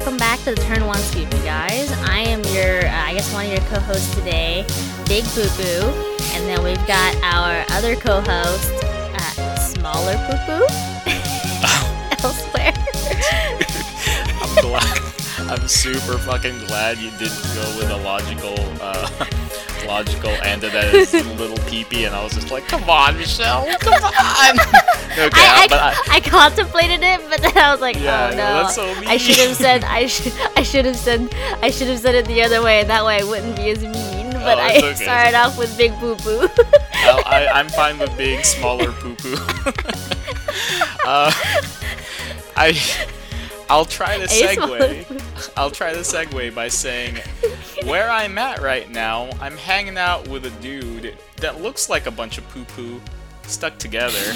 welcome back to the Turn One Scoop, you guys. I am your, uh, I guess, one of your co-hosts today, Big Boo Boo, and then we've got our other co-host, uh, Smaller Boo Boo, elsewhere. I'm glad. I'm super fucking glad you didn't go with a logical, uh, logical end of that little peepee, and I was just like, come on, Michelle, come on. Okay, I, I, I, I contemplated it, but then I was like, Yeah, oh no, so I should have said, I should, I should have said, I should have said it the other way, and that way I wouldn't be as mean. But Oh, I okay, started it's off with Big Boo Boo. I, I, I'm fine with big, smaller poo poo. uh, I, I'll try to segue. I'll try to segue by saying, where I'm at right now, I'm hanging out with a dude that looks like a bunch of poo poo stuck together.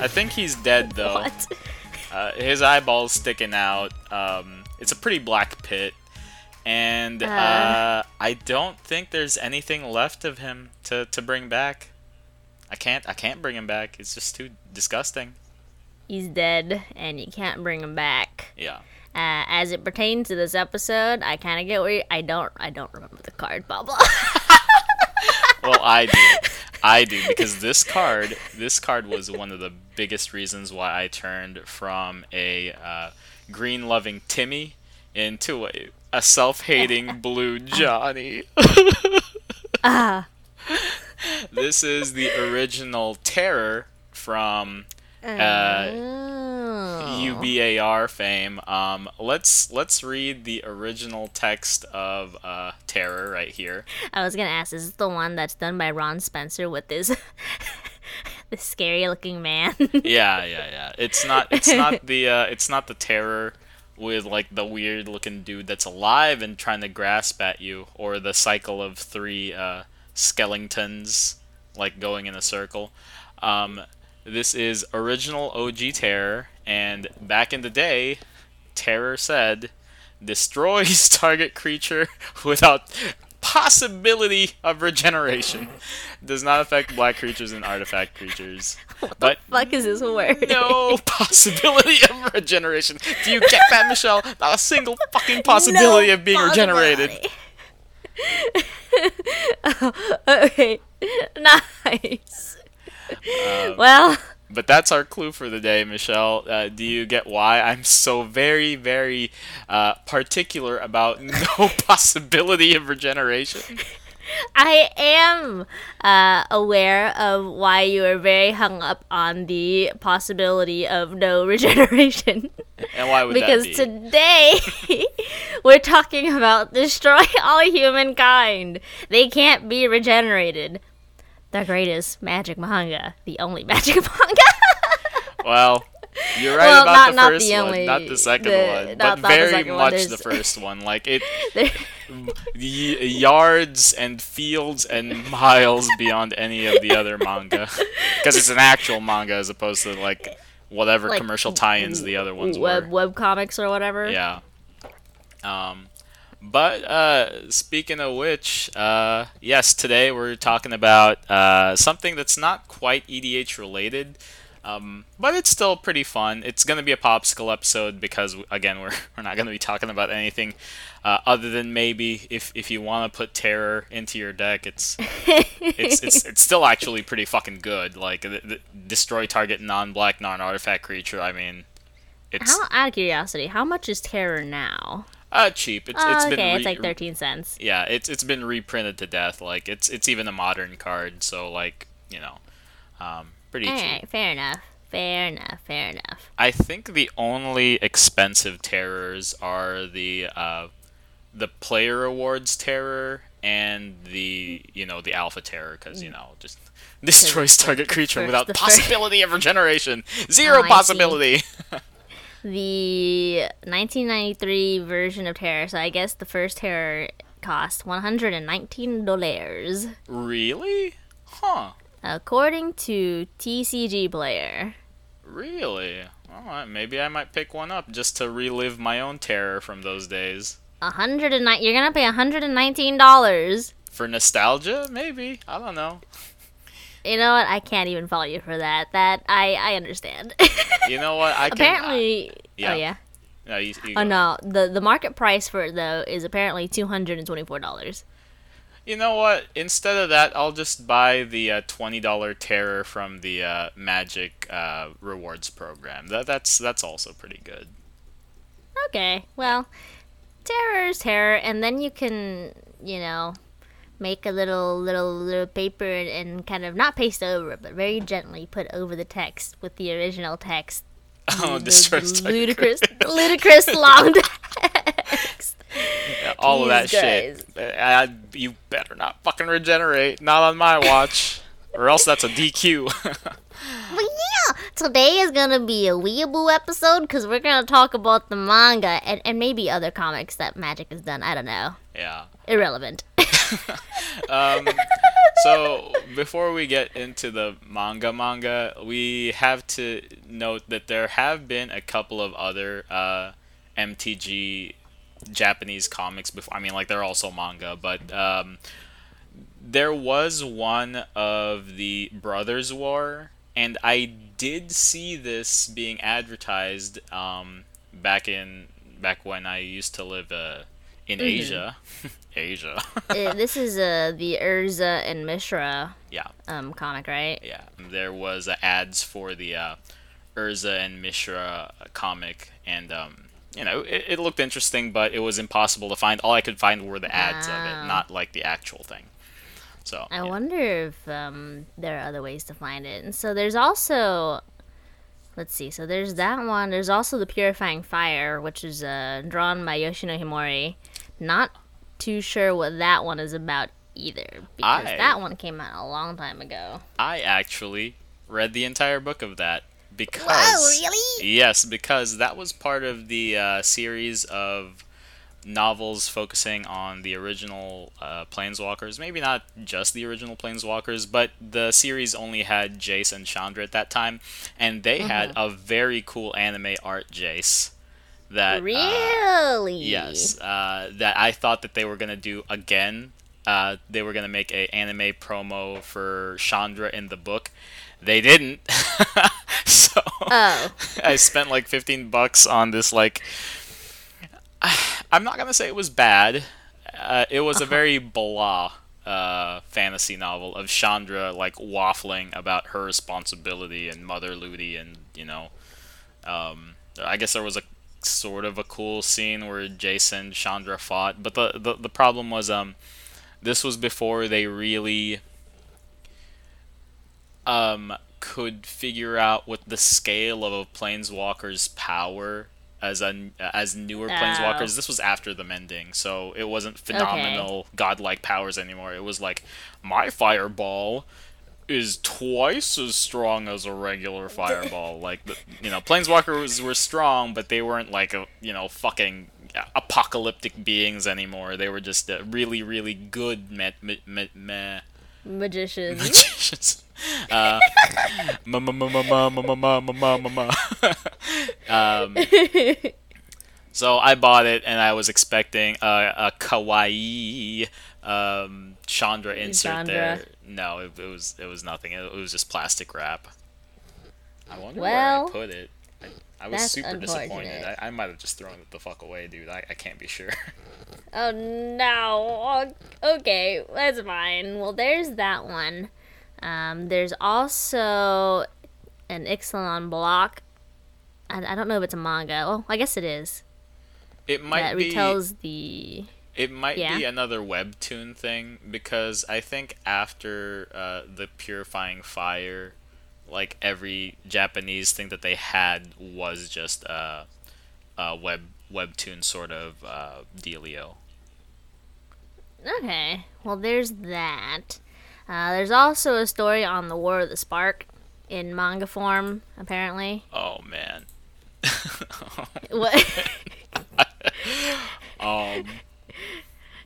I think he's dead though. what? Uh, his eyeball's sticking out. Um, it's a pretty black pit, and uh, Uh. I don't think there's anything left of him to, to bring back. I can't I can't bring him back. It's just too disgusting. He's dead, and you can't bring him back. Yeah. Uh, as it pertains to this episode, I kind of get where you, I don't, I don't remember the card, blah blah. Well, I do. I do because this card, this card was one of the biggest reasons why I turned from a uh, green-loving Timmy into a, a self-hating blue Johnny. Ah, this is the original Terror from uh, oh. UBAR fame. Um, let's let's read the original text of uh, Terror right here. I was gonna ask, is this the one that's done by Ron Spencer with this, this scary looking man? Yeah, yeah, yeah. It's not it's not the uh, it's not the Terror with like the weird looking dude that's alive and trying to grasp at you, or the cycle of three uh, skeletons like going in a circle. Um, this is original OG Terror, and back in the day, Terror said, destroys target creature without possibility of regeneration. Does not affect black creatures and artifact creatures. What but Fuck is this word? no possibility of regeneration. Do you get that, Michelle? Not a single fucking possibility No of being regenerated. possibility. Oh, okay, nice. Um, well, But that's our clue for the day, Michelle. Uh, do you get why I'm so very, very uh, particular about no possibility of regeneration? I am uh, aware of why you are very hung up on the possibility of no regeneration. And why would because that be? Because today we're talking about destroy all humankind. They can't be regenerated. The greatest magic manga, the only magic manga. Well, you're right Well, about not- the not first the one, only- not the second the- one, not- but very one, much there's- the first one. Like it, y- yards and fields and miles beyond any of the other manga, because it's an actual manga as opposed to like whatever Like, commercial tie-ins the other ones web were. web comics or whatever. Yeah. Um, but uh, speaking of which, uh, yes, today we're talking about uh, something that's not quite EDH related, um, but it's still pretty fun. It's going to be a popsicle episode because, again, we're, we're not going to be talking about anything uh, other than maybe if, if you want to put terror into your deck, it's it's, it's it's still actually pretty fucking good. Like the, the destroy target non-black non-artifact creature. I mean, it's How out of curiosity, how much is Terror now? Uh, cheap. It's, Oh, it's okay, been it's re- like thirteen cents. yeah, it's it's been reprinted to death. Like it's it's even a modern card, so like you know, um, pretty cheap. Alright, fair enough. Fair enough, fair enough. I think the only expensive terrors are the uh, the player awards terror and the you know the alpha terror because you know just destroys target creature without possibility of regeneration. Zero Oh, possibility. The 1993 version of Terror, so I guess the first Terror cost $119. really? Huh? According to TCG Player. Really? Alright, maybe I might pick one up just to relive my own terror from those days. 109 You're gonna pay $119. For nostalgia, maybe. I don't know. You know what? I can't even fault you for that. That I I understand. You know what? I can. Apparently, yeah. oh yeah. No, you, you Oh no, the the market price for it though is apparently two hundred and twenty four dollars. You know what? Instead of that, I'll just buy the uh, twenty dollar terror from the uh, Magic uh, rewards program. That that's that's also pretty good. Okay, well, terror is terror, and then you can, you know, make a little little little paper and, and kind of not paste over it, but very gently put over the text with the original text. Oh, this ludicrous, ludicrous long text. Yeah, all of that Jeez, shit. I, I- you better not fucking regenerate. Not on my watch, or else that's a DQ. But yeah, today is gonna be a weeaboo episode because we're gonna talk about the manga and, and maybe other comics that Magic has done. I don't know. yeah. Irrelevant. Um, so before we get into the manga manga, we have to note that there have been a couple of other uh, MTG Japanese comics before. I mean, like they're also manga, but um, there was one of the Brothers War, and I did see this being advertised um, back in back when I used to live uh, in Asia. Asia. Uh, this is uh, the Urza and Mishra yeah. um, comic, right? Yeah, there was uh, ads for the uh, Urza and Mishra uh, comic, and um, you know it, it looked interesting, but it was impossible to find. All I could find were the ads of it, not like the actual thing. So I yeah. wonder if um, there are other ways to find it. And so there's also, let's see. So there's that one. There's also the Purifying Fire, which is uh, drawn by Yoshino Himori. Not too sure what that one is about either, because I- that one came out a long time ago. I actually read the entire book of that because Oh really? yes, because that was part of the uh, series of novels focusing on the original uh, Planeswalkers. Maybe not just the original Planeswalkers, but the series only had Jace and Chandra at that time, and they had Mm-hmm. a very cool anime art Jace. That uh, Really? Yes, uh, that I thought that they were gonna do again. Uh, they were gonna make a anime promo for Chandra in the book. They didn't. so Oh. I spent like 15 bucks on this like. I'm not gonna say it was bad. Uh, it was a very blah uh, fantasy novel of Chandra like waffling about her responsibility and Mother Luti and you know, um, I guess there was a sort of a cool scene where Jace and Chandra fought, but the the, the problem was um, this was before they really um could figure out what the scale of a planeswalker's power as a as newer Oh. planeswalkers. This was after the mending, so it wasn't phenomenal godlike powers anymore. It was like my fireball is twice as strong as a regular fireball. like the, you know, planeswalkers were strong, but they weren't like a you know fucking apocalyptic beings anymore. They were just really really good ma- ma- ma- ma- magicians. Magicians. Um, so I bought it, and I was expecting a, a kawaii um, Chandra insert Chandra. there. No, it, it was it was nothing. It, it was just plastic wrap. I wonder Well, where I put it. I, I was super disappointed. I, I might have just thrown it the fuck away, dude. I, I can't be sure. Oh no. Okay, that's fine. Well, there's that one. Um, there's also an Ixalan block. I, I don't know if it's a manga. Well, I guess it is. It might be. that be. retells the. It might Yeah. be another webtoon thing because I think after uh, the purifying fire, like every Japanese thing that they had was just uh, a web webtoon sort of uh, dealio. Okay, well, there's that. Uh, there's also a story on the War of the Spark in manga form, apparently. Oh man. What um.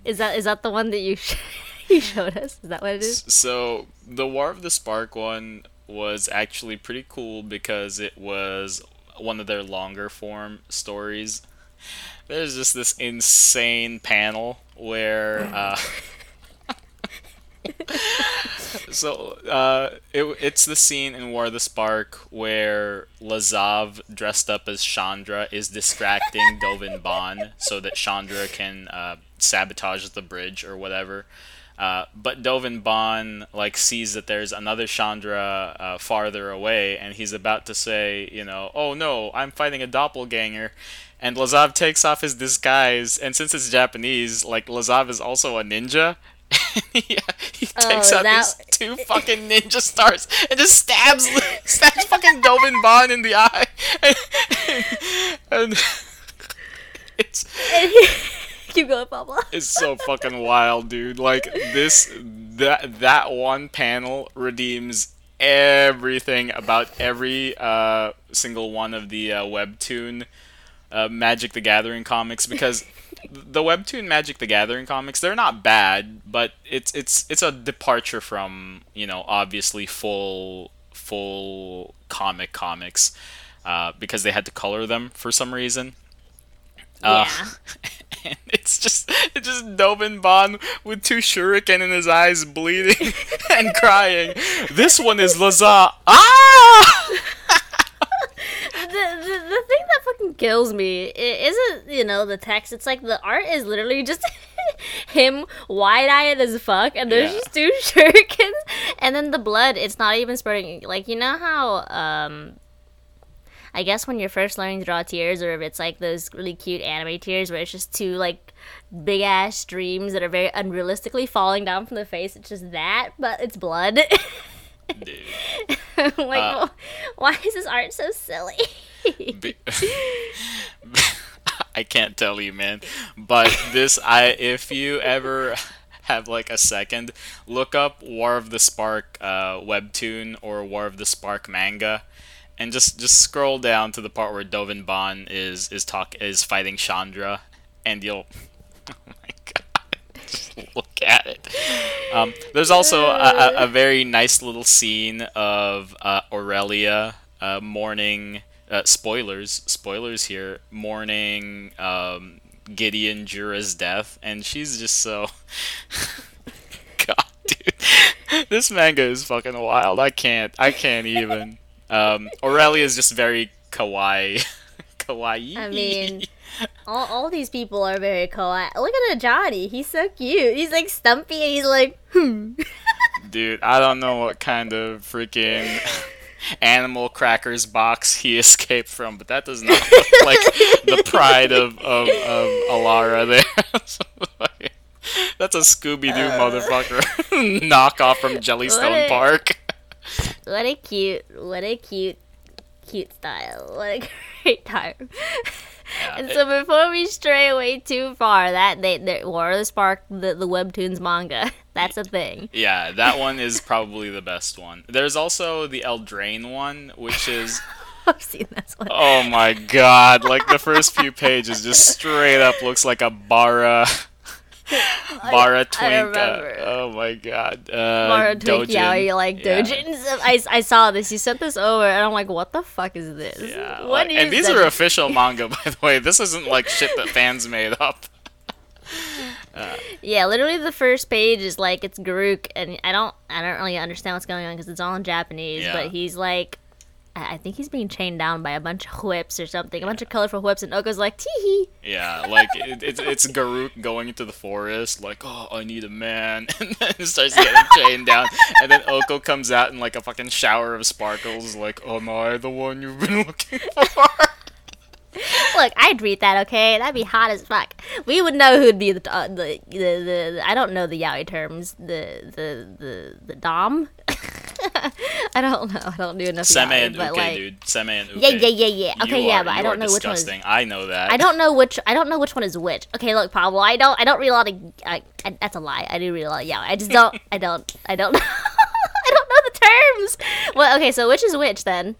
Is that? Is that the one that you sh- you showed us? Is that what it is? So the War of the Spark one was actually pretty cool because it was one of their longer form stories. There's just this insane panel where uh, so uh, it, it's the scene in War of the Spark where Lazav, dressed up as Chandra, is distracting Dovin Baan so that Chandra can uh, sabotage the bridge or whatever. Uh, but Dovin Baan like sees that there's another Chandra uh, farther away, and he's about to say, you know, oh no, I'm fighting a doppelganger. And Lazav takes off his disguise, and since it's Japanese, like Lazav is also a ninja, yeah, he takes Oh, out that- these two fucking ninja stars and just stabs stabs fucking Dovin Baan in the eye. And, and it's Keep going, Pablo. it's so fucking wild, dude. Like this that that one panel redeems everything about every uh, single one of the uh, webtoon uh, Magic the Gathering comics because the webtoon Magic the Gathering comics they're not bad, but it's it's it's a departure from you know obviously full full comic comics uh, because they had to color them for some reason. Uh, and it's just it's just Dovin Baan with two shuriken in his eyes, bleeding and crying. This one is Laza. Ah! the, the, the thing that fucking kills me i- isn't you know the text it's like the art is literally just him wide-eyed as fuck and there's Yeah. just two shurikens and then the blood it's not even spurting like you know how um I guess when you're first learning to draw tears, or if it's like those really cute anime tears where it's just two like big ass streams that are very unrealistically falling down from the face, it's just that, but it's blood. Dude. like, Uh, wh- why is this art so silly? Be- I can't tell you, man. But this, I if you ever have like a second, look up War of the Spark uh, webtoon or War of the Spark manga, and just just scroll down to the part where Dovin Baan is is talk is fighting Chandra, and you'll. Oh my god! Just look at it. Um, there's also a, a, a very nice little scene of uh, Aurelia uh, mourning. Uh, spoilers, spoilers here. Mourning um, Gideon Jura's death, and she's just so. God, dude, this manga is fucking wild. I can't, I can't even. Um, Aurelia is just very kawaii, kawaii. I mean, all, all these people are very kawaii. Look at Ajani. He's so cute. He's like stumpy and he's like, hmm. Dude, I don't know what kind of freaking animal crackers box he escaped from, but that does not look like the pride of, of, of Alara there. That's a Scooby Doo motherfucker knockoff from Jellystone What Park. What a cute, what a cute, cute style. What a great time. and so before we stray away too far, that they, they War of the Spark, the, the webtoons manga, that's a thing. Yeah, that one is probably the best one. There's also the Eldraine one, which is I've seen this one. oh my god, like the first few pages just straight up looks like a Bara Bara twink. uh, oh my god. Uh, Bara Twink Dojin. Yaoi, like Yeah. Dojins. I, I saw this. You sent this over, and I'm like, what the fuck is this? Yeah, What like- and these are official manga, by the way. This isn't like shit that fans made up. Yeah, literally the first page is like it's Garruk, and I don't, I don't really understand what's going on because it's all in Japanese. Yeah. But he's like, I think he's being chained down by a bunch of whips or something, a bunch of colorful whips, and Oko's like, tee hee. Yeah, like it, it's it's Garruk going into the forest, like, oh, I need a man, and then starts getting chained down, and then Oko comes out in like a fucking shower of sparkles, like, am I the one you've been looking for? Look, I'd read that. Okay, that'd be hot as fuck. We would know who'd be the uh, the, the the the I don't know the yaoi terms. The the the the dom. I don't know. I don't do enough Seme and but Uke, like. dude. Seme and Uke. Yeah, yeah, yeah, yeah. Okay, You yeah, are- but I don't know which one is. I know that. I don't know which I don't know which one is which. Okay, look, Pablo, I don't I don't read a lot of I, I, that's a lie. I do read a lot. Yeah, I just don't I don't I don't know. I don't know the terms. Well, okay, so which is which then?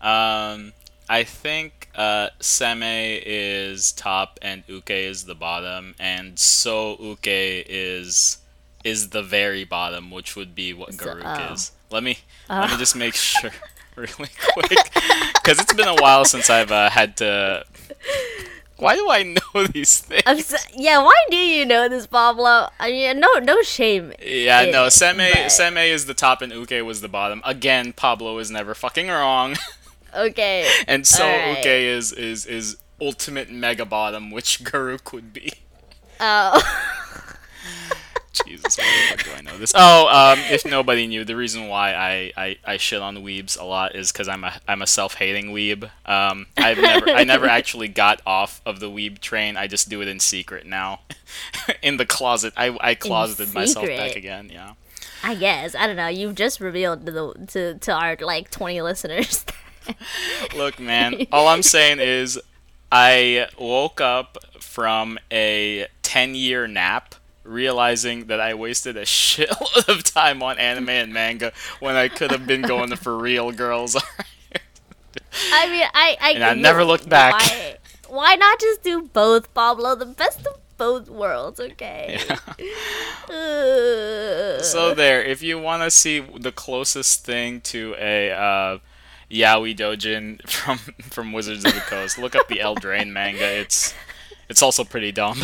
Um, I think uh, Seme is top and Uke is the bottom, and So Uke is is the very bottom, which would be what So- Garruk oh. is. Let me let me just make sure really quick, because it's been a while since I've uh, had to Why do I know these things? I'm so, yeah, why do you know this, Pablo? I mean, no, no shame. Yeah, no, Seme but- Seme is the top and Uke was the bottom. Again, Pablo is never fucking wrong. Okay. and so Alright. Uke is is is ultimate mega bottom, which Garruk would be. Oh. Jesus, fuck do I know this? Oh, um, if nobody knew, the reason why I, I, I shit on weebs a lot is because I'm a I'm a self-hating weeb. Um, I've never I never actually got off of the weeb train. I just do it in secret now, in the closet. I I closeted myself back again. Yeah. I guess I don't know. You've just revealed to the to, to our like twenty listeners. Look, man, all I'm saying is I woke up from a 10 year nap realizing that I wasted a shitload of time on anime and manga when I could have been going for real girls. I mean, I I, And I never looked back. Why, why not just do both, Pablo? The best of both worlds, okay? Ugh. so there, if you want to see the closest thing to a uh, yaoi dojin from from Wizards of the Coast, look up the Eldraine manga. It's it's also pretty dumb.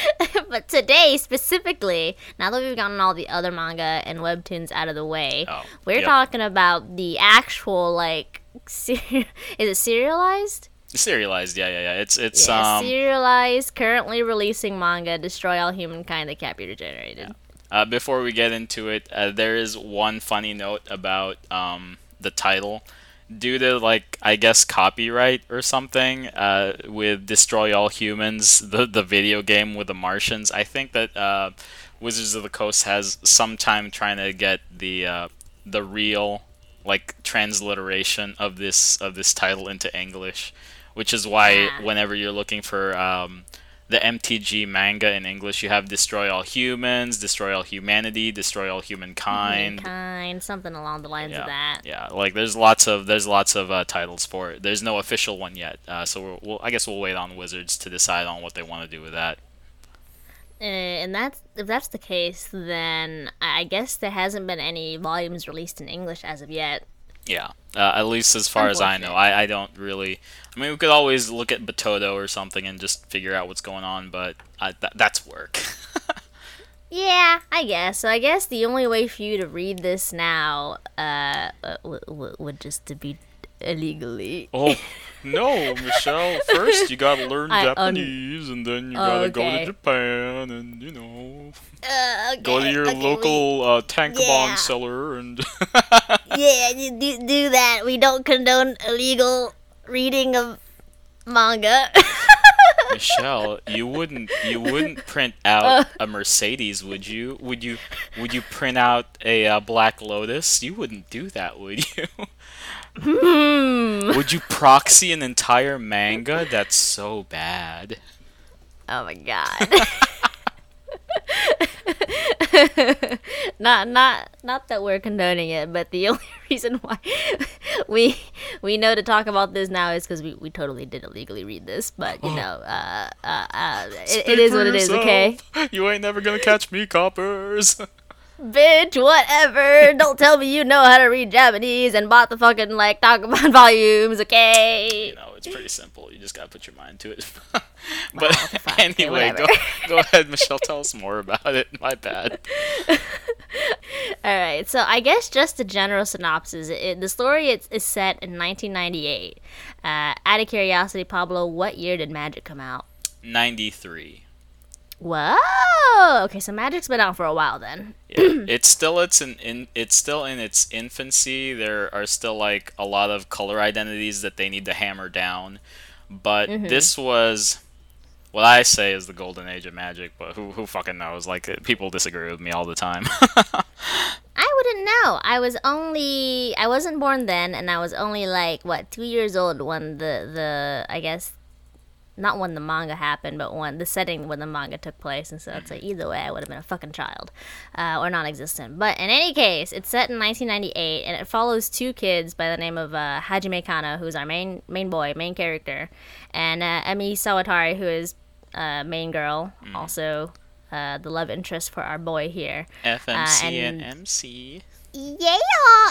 but today specifically, now that we've gotten all the other manga and webtoons out of the way, Oh, we're yep. talking about the actual like. Ser- is it serialized? Serialized, yeah, yeah, yeah. It's it's Yeah, um serialized, currently releasing manga, Destroy All Humankind that can't be regenerated. Uh, before we get into it, uh, there is one funny note about um, the title. Due to like I guess copyright or something uh, with Destroy All Humans, the the video game with the Martians, I think that uh, Wizards of the Coast has some time trying to get the uh, the real like transliteration of this of this title into English, which is why Yeah. whenever you're looking for um, the MTG manga in English, you have Destroy All Humans, Destroy All Humanity, Destroy All Humankind. Kind, something along the lines Yeah, of that. yeah. Like there's lots of there's lots of uh, titles for it. There's no official one yet, uh, so we'll, we'll I guess we'll wait on Wizards to decide on what they want to do with that. Uh, and that's if that's the case, then I guess there hasn't been any volumes released in English as of yet. Yeah, uh, at least as far as I know, I, I don't really. I mean, we could always look at Batoto or something and just figure out what's going on, but I, th- that's work. Yeah, I guess. So I guess the only way for you to read this now uh, w- w- would just to be illegally. oh no, Michelle! First you gotta learn I un- Japanese, and then you Oh, gotta go okay. to Japan, and you know, Uh, okay, go to your okay, we- local uh, tankobon Yeah. seller and. yeah, you do, do that. We don't condone illegal reading of manga. Michelle, you wouldn't you wouldn't print out a Mercedes, would you? Would you would you print out a uh, Black Lotus? You wouldn't do that, would you? Hmm. would you proxy an entire manga? That's so bad. Oh my god. not not not that we're condoning it, but the only reason why we we know to talk about this now is because we, we totally did illegally read this. But you know, uh, uh, uh, it, it is what it is. Okay. You ain't never gonna catch me, coppers. bitch, whatever. Don't tell me you know how to read Japanese and bought the fucking like tankobon volumes. Okay. You know, it's pretty simple. You just gotta put your mind to it. but fuck, okay, anyway, go go ahead, Michelle. Tell us more about it. My bad. All right, so I guess just a general synopsis. It, the story is, is set in 1998. Uh, out of curiosity, Pablo, what year did Magic come out? Ninety three. Whoa! Okay, so Magic's been out for a while then. Yeah, it's still it's in, in it's still in its infancy. There are still like a lot of color identities that they need to hammer down. But this was what I say is the golden age of Magic, but who who fucking knows? Like uh, people disagree with me all the time. I wouldn't know. I was only I wasn't born then, and I was only like what two years old when the the I guess not when the manga happened, but when the setting when the manga took place, and so it's like either way, I would have been a fucking child, uh, or non-existent. But in any case, it's set in 1998, and it follows two kids by the name of uh, Hajime Kana, who's our main main boy, main character, and uh, Emi Sawatari, who is uh, main girl, also uh, the love interest for our boy here. FMC Uh, and, and- MC. Yeah,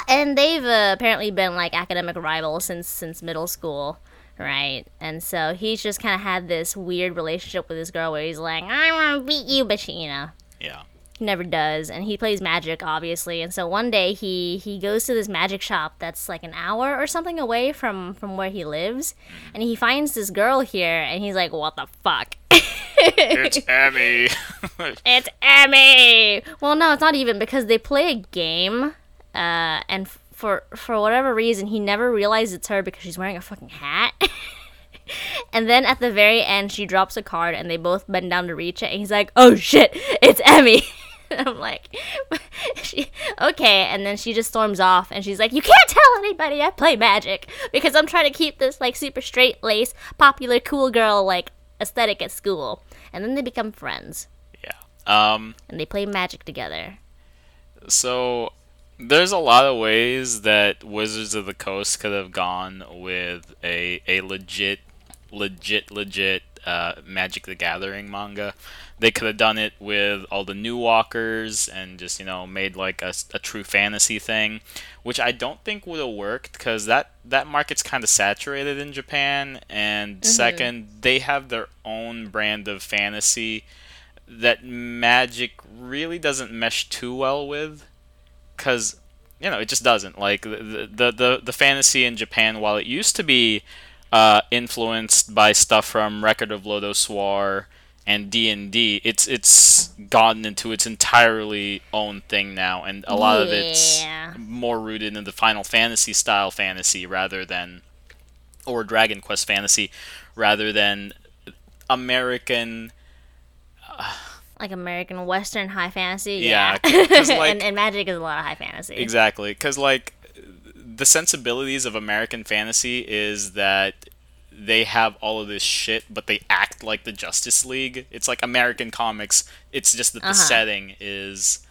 and they've uh, apparently been like academic rivals since since middle school, right? And so he's just kind of had this weird relationship with this girl where he's like, I want to beat you, but she, you know, Yeah. he never does. And he plays magic, obviously. And so one day he he goes to this magic shop that's like an hour or something away from from where he lives, and he finds this girl here, and he's like, what the fuck? It's Emmy. It's Emmy. Well, no, it's not even because they play a game, uh, and for for whatever reason, he never realized it's her because she's wearing a fucking hat. and then at the very end, she drops a card, and they both bend down to reach it, and he's like, "Oh shit, it's Emmy." And I'm like, she, okay. And then she just storms off, and she's like, "You can't tell anybody I play magic because I'm trying to keep this like super straight lace, popular, cool girl like aesthetic at school." And then they become friends yeah. Um. and they play magic together. So there's a lot of ways that Wizards of the Coast could have gone with a a legit, legit, legit uh, Magic the Gathering manga. They could have done it with all the New Walkers and just you know made like a, a true fantasy thing, which I don't think would have worked because that that market's kind of saturated in Japan. And second, they have their own brand of fantasy that Magic really doesn't mesh too well with because you know it just doesn't. Like the, the the the fantasy in Japan while it used to be uh, influenced by stuff from Record of Lodoss War and D&D it's it's gotten into its entirely own thing now and a lot of it's more rooted in the Final Fantasy style fantasy rather than or Dragon Quest fantasy rather than American Like American Western high fantasy. Yeah, Yeah. like- and, and magic is a lot of high fantasy. Exactly, because like the sensibilities of American fantasy is that they have all of this shit, but they act like the Justice League. It's like American comics. It's just that the Uh-huh. setting is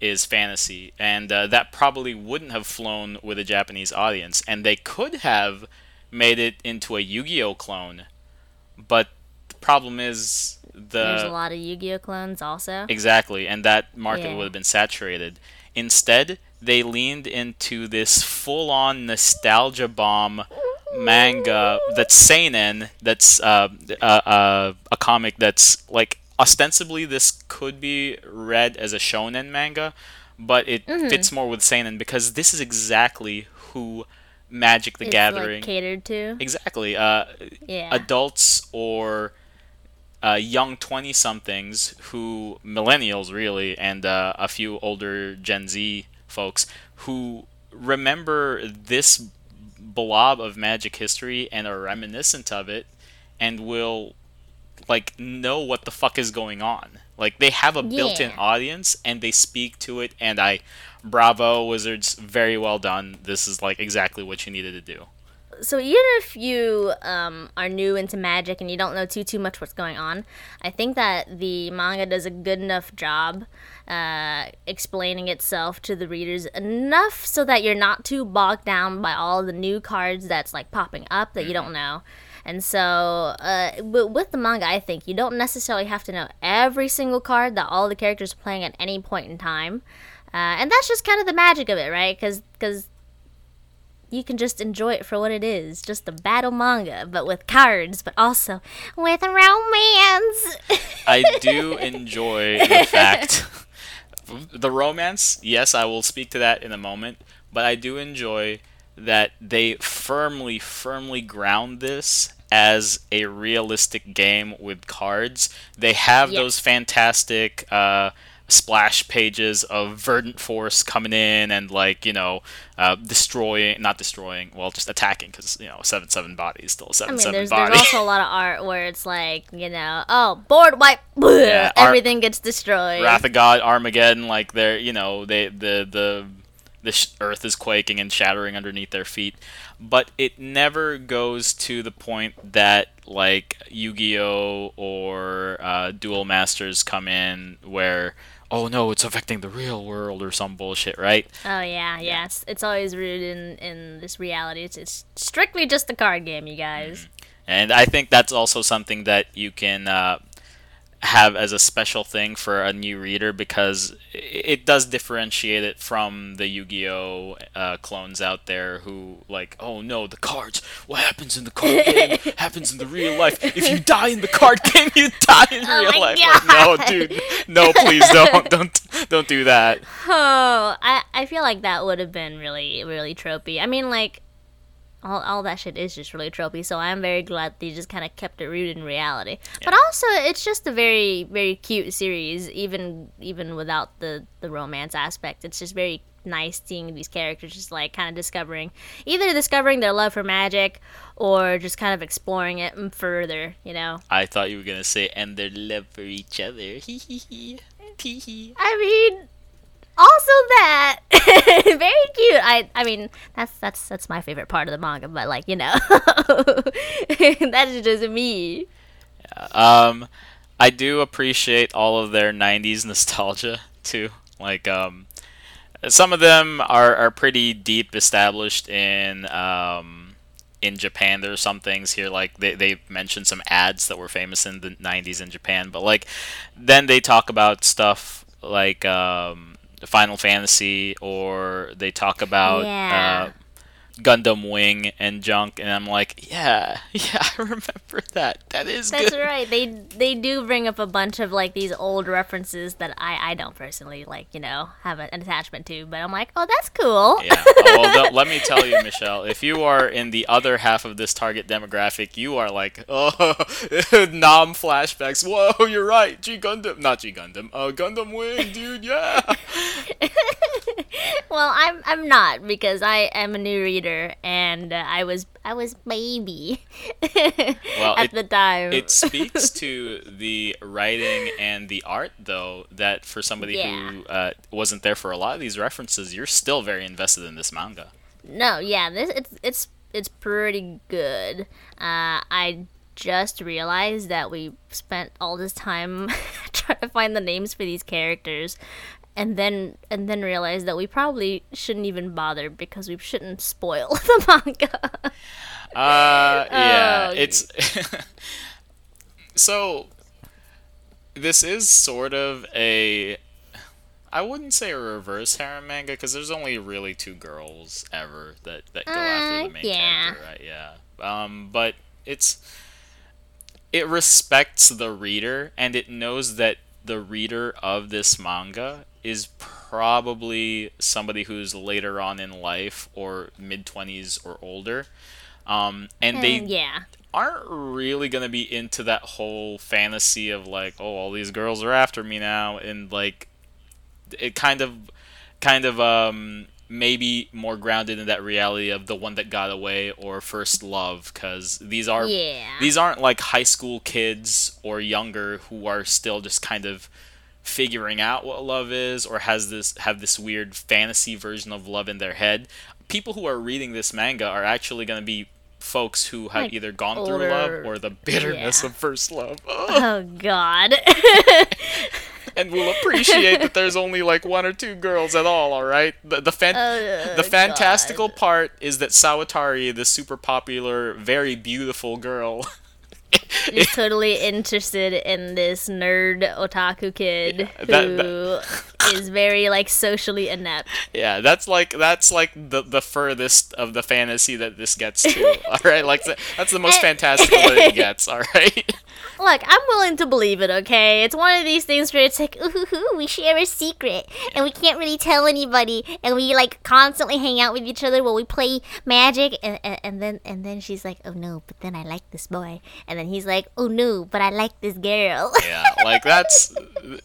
is fantasy, and uh, that probably wouldn't have flown with a Japanese audience. And they could have made it into a Yu-Gi-Oh clone, but the problem is the There's a lot of Yu-Gi-Oh clones also. Exactly, and that market Yeah. would have been saturated. Instead, they leaned into this full-on nostalgia bomb manga that's seinen. That's uh, uh, uh, a comic that's like ostensibly this could be read as a shonen manga, but it Mm-hmm. fits more with seinen because this is exactly who Magic the It's Gathering like catered to. exactly uh, Yeah. adults or uh, young 20 somethings who millennials really and uh, a few older gen z folks who remember this blob of magic history and are reminiscent of it and will like know what the fuck is going on. Like they have a built-in audience and they speak to it and i bravo wizards very well done. This is like exactly what you needed to do so even if you um, are new into magic and you don't know too too much what's going on, I think that the manga does a good enough job uh, explaining itself to the readers enough so that you're not too bogged down by all the new cards that's like popping up that you don't know. And so, uh, with the manga, I think you don't necessarily have to know every single card that all the characters are playing at any point in time. Uh, and that's just kind of the magic of it, right? Because you can just enjoy it for what it is just a battle manga but with cards but also with romance I do enjoy the fact the romance. Yes, I will speak to that in a moment, but I do enjoy that they firmly, firmly ground this as a realistic game with cards. They have Yes. those fantastic uh, splash pages of verdant force coming in and like you know uh, destroying, not destroying, well, just attacking because you know seven seven body is still a i seven mean seven there's, body. there's also a lot of art where it's like you know oh board wipe Yeah, everything gets destroyed. Wrath of God, Armageddon, like they're you know they the the the sh- earth is quaking and shattering underneath their feet, but it never goes to the point that like Yu-Gi-Oh! or uh, Duel Masters come in where oh no it's affecting the real world or some bullshit, right? oh yeah yeah it's, it's always rooted in in this reality. It's, it's strictly just a card game you guys. And I think that's also something that you can uh, have as a special thing for a new reader because it does differentiate it from the Yu-Gi-Oh uh, clones out there who like, oh no, the cards. What happens in the card game happens in the real life. If you die in the card game, you die in Oh real life. Like, no, dude, no, please don't, don't, don't do that. Oh, I I feel like that would have been really really tropey. I mean, like all all that shit is just really tropey. So I'm very glad they just kind of kept it rooted in reality. But also, it's just a very very cute series, even even without the the romance aspect. It's just very nice seeing these characters just like kind of discovering either discovering their love for magic or just kind of exploring it further you know I thought you were gonna say, and their love for each other. Hee hee hee. Tee hee. I mean, also that very cute. I I mean that's that's that's my favorite part of the manga, but like you know, that is just me. Yeah, Um, I do appreciate all of their '90s nostalgia too. Like, um, some of them are, are pretty deep established in um, in Japan. There are some things here like they they mentioned some ads that were famous in the '90s in Japan, but like then they talk about stuff like um, Final Fantasy or they talk about Yeah. uh, Gundam Wing and junk, and I'm like, yeah, yeah, I remember that. That is good. That's good. right. They they do bring up a bunch of like these old references that I I don't personally like you know have an attachment to, but I'm like, oh that's cool. Yeah. Oh, well, th- let me tell you, Michelle, if you are in the other half of this target demographic, you are like, oh, Nam flashbacks. Whoa, you're right. G Gundam, not G Gundam. Uh, Gundam Wing, dude. Yeah. Well, I'm I'm not because I am a new reader and uh, I was I was baby Well, at it- the time. It speaks to the writing and the art, though, that for somebody Yeah. who uh, wasn't there for a lot of these references, you're still very invested in this manga. No, yeah, this it's it's it's pretty good. Uh, I just realized that we spent all this time trying to find the names for these characters, and then and then realized that we probably shouldn't even bother because we shouldn't spoil the manga. Uh, yeah, Oh. it's so. This is sort of a. I wouldn't say a reverse harem manga because there's only really two girls ever that that go after Uh, the main yeah. character, right? Yeah. Um, but it's it respects the reader and it knows that the reader of this manga is probably somebody who's later on in life or mid 20s or older. Um, and they Mm, yeah, aren't really going to be into that whole fantasy of like oh all these girls are after me now. And like it kind of kind of um maybe more grounded in that reality of the one that got away or first love. Because these are yeah. these aren't like high school kids or younger who are still just kind of figuring out what love is or has this have this weird fantasy version of love in their head people who are reading this manga are actually going to be folks who have Like, either gone through love or the bitterness yeah. of first love oh God. and we'll appreciate that there's only like one or two girls at all all right the the, fan- Oh, the fantastical God. part is that Sawatari the super popular very beautiful girl is totally interested in this nerd otaku kid Yeah, that- who is very like socially inept. Yeah, that's like that's like the the furthest of the fantasy that this gets to. all right, like that's the most eh. fantastical that it gets. All right. Look, I'm willing to believe it, okay? It's one of these things where it's like, ooh, we share a secret, and we can't really tell anybody, and we like constantly hang out with each other while we play magic, and, and, and then and then she's like, oh no, but then I like this boy, and then he's like, oh no, but I like this girl. Yeah, like that's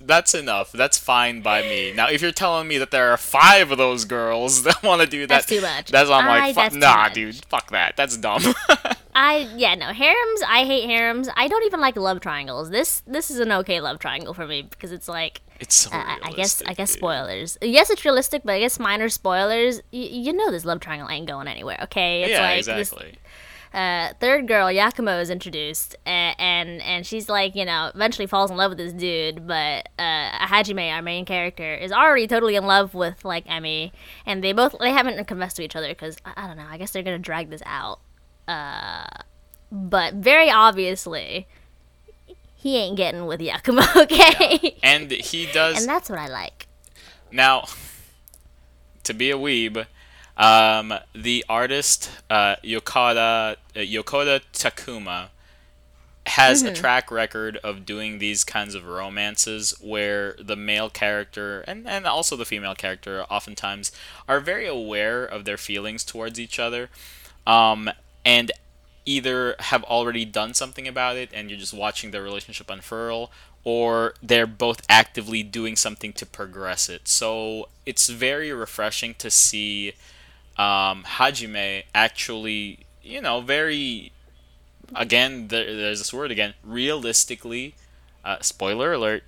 that's enough. That's fine by me. Now, if you're telling me that there are five of those girls that want to do that, That's too much. That's why I'm I- like, that's nah, dude, fuck that. That's dumb. I yeah no harems. I hate harems. I don't even like love triangles. This this is an okay love triangle for me because it's like it's so I- I, guess I guess dude. spoilers. Yes, it's realistic, but I guess minor spoilers. Y- you know this love triangle ain't going anywhere. Okay, it's Yeah, like this exactly. Uh, third girl Yakumo is introduced, and, and and she's like, you know, eventually falls in love with this dude, but uh, Hajime, our main character, is already totally in love with like Emmy, and they both they haven't confessed to each other because I, I don't know. I guess they're gonna drag this out, uh, but very obviously. he ain't getting with Yakumo, okay? And he does and that's what I like. Now, to be a weeb, um, the artist uh, Yokota uh, Yokota Takuma has a track record of doing these kinds of romances where the male character and, and also the female character oftentimes are very aware of their feelings towards each other um, and either have already done something about it and you're just watching their relationship unfurl or they're both actively doing something to progress it. So it's very refreshing to see um, hajime actually you know very again, there, there's this word again. Realistically, uh, spoiler alert.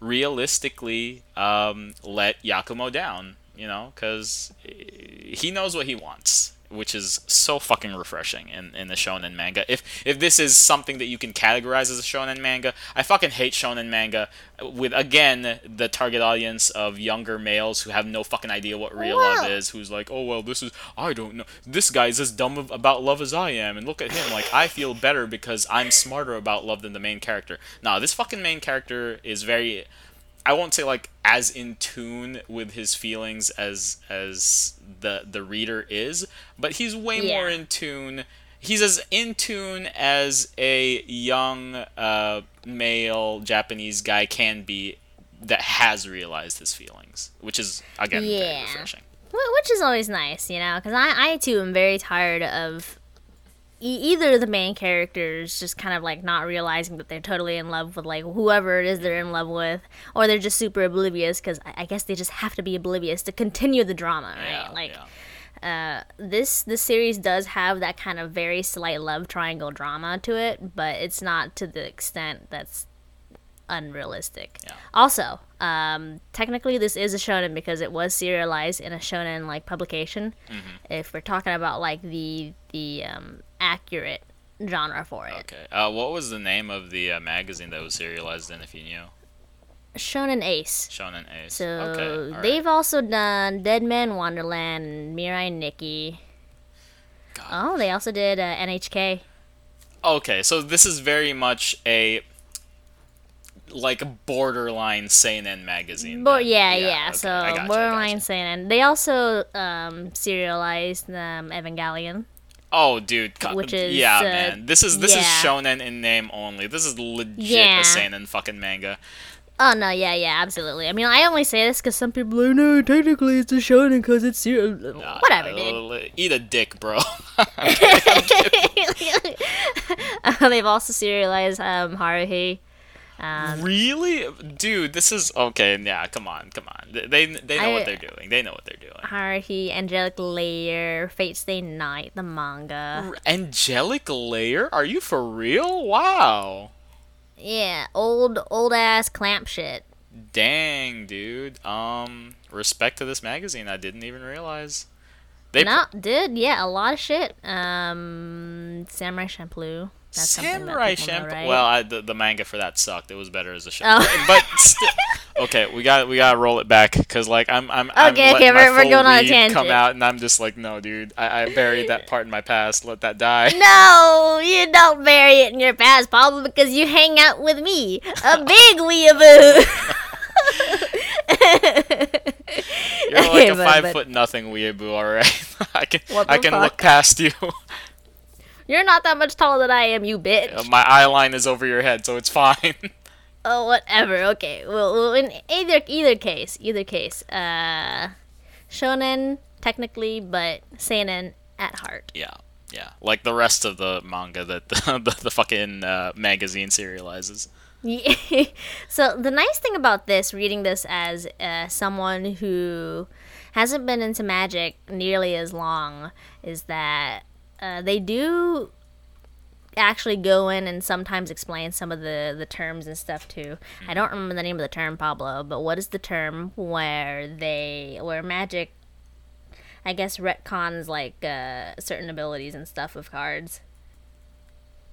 Realistically, um, let Yakumo down. You know, because he knows what he wants which is so fucking refreshing in, in the shonen manga. If if this is something that you can categorize as a shonen manga, I fucking hate shonen manga with again the target audience of younger males who have no fucking idea what real love is, who's like, "Oh well, this is I don't know. This guy's as dumb of, about love as I am." And look at him like I feel better because I'm smarter about love than the main character. Nah, this fucking main character is very I won't say like as in tune with his feelings as as the the reader is, but he's way Yeah. more in tune. He's as in tune as a young uh, male Japanese guy can be that has realized his feelings, which is again very Yeah. refreshing. Which is always nice, you know, because I, I too am very tired of either the main characters just kind of like not realizing that they're totally in love with like whoever it is they're in love with, or they're just super oblivious because I, guess they just have to be oblivious to continue the drama, right? Yeah, like yeah. uh, this this series does have that kind of very slight love triangle drama to it, but it's not to the extent that's unrealistic. Yeah. Also, um, technically this is a shonen because it was serialized in a shonen like publication. Mm-hmm. If we're talking about like the the um, accurate genre for it, Okay. Uh, what was the name of the uh, magazine that was serialized in? If you knew, Shonen Ace. Shonen Ace. So okay. all right. they've also done Dead Man Wonderland and Mirai Nikki. God. Oh, they also did uh, NHK. Okay, so this is very much a like a borderline seinen magazine. Bo- then. yeah, yeah. okay, So gotcha, borderline gotcha. seinen. They also um, serialized um, Evangelion. Oh, dude. Which is, yeah, uh, man. This is this is shonen in name only. This is legit Yeah. a seinen fucking manga. Oh no, yeah, yeah, absolutely. I mean, I only say this because some people are like, no, technically it's a shonen because it's ser- Nah, whatever, dude. Eat a dick, bro. Uh, They've also serialized um, Haruhi. Um, really, dude? This is okay. Yeah, come on, come on. They they, know I- what they're doing. They know what they're doing. Haruhi, Angelic Layer, Fate Stay Night, the manga. Angelic Layer? Are you for real? Wow. Yeah, old old ass clamp shit. Dang, dude. Um, respect to this magazine. I didn't even realize. They no, dude, yeah, a lot of shit. Um, Samurai Champloo. That's Samurai Champloo. right? Well, I, the, the manga for that sucked. It was better as a show. Oh. But still, okay, we got we got to roll it back because like I'm I'm I'm Okay, letting okay, we're- we're going on a tangent. come out, and I'm just like, no, dude, I, I buried that part in my past. Let that die. No, you don't bury it in your past, Pablo, because you hang out with me, a big weeaboo. You're like Okay, a five but- foot nothing weeaboo, all right. I can I can fuck? look past you. You're not that much taller than I am, you bitch. my eye line is over your head, so it's fine. Oh, whatever. Okay. Well, well, in either either case, either case, uh, shonen technically, but seinen at heart. yeah, yeah, like the rest of the manga that the the, the fucking uh, magazine serializes. Yeah. so the nice thing about this, reading this as uh, someone who hasn't been into magic nearly as long, is that uh, they do actually go in and sometimes explain some of the the terms and stuff too. I don't remember the name of the term, Pablo, but what is the term where they where magic I guess retcons like uh, certain abilities and stuff of cards.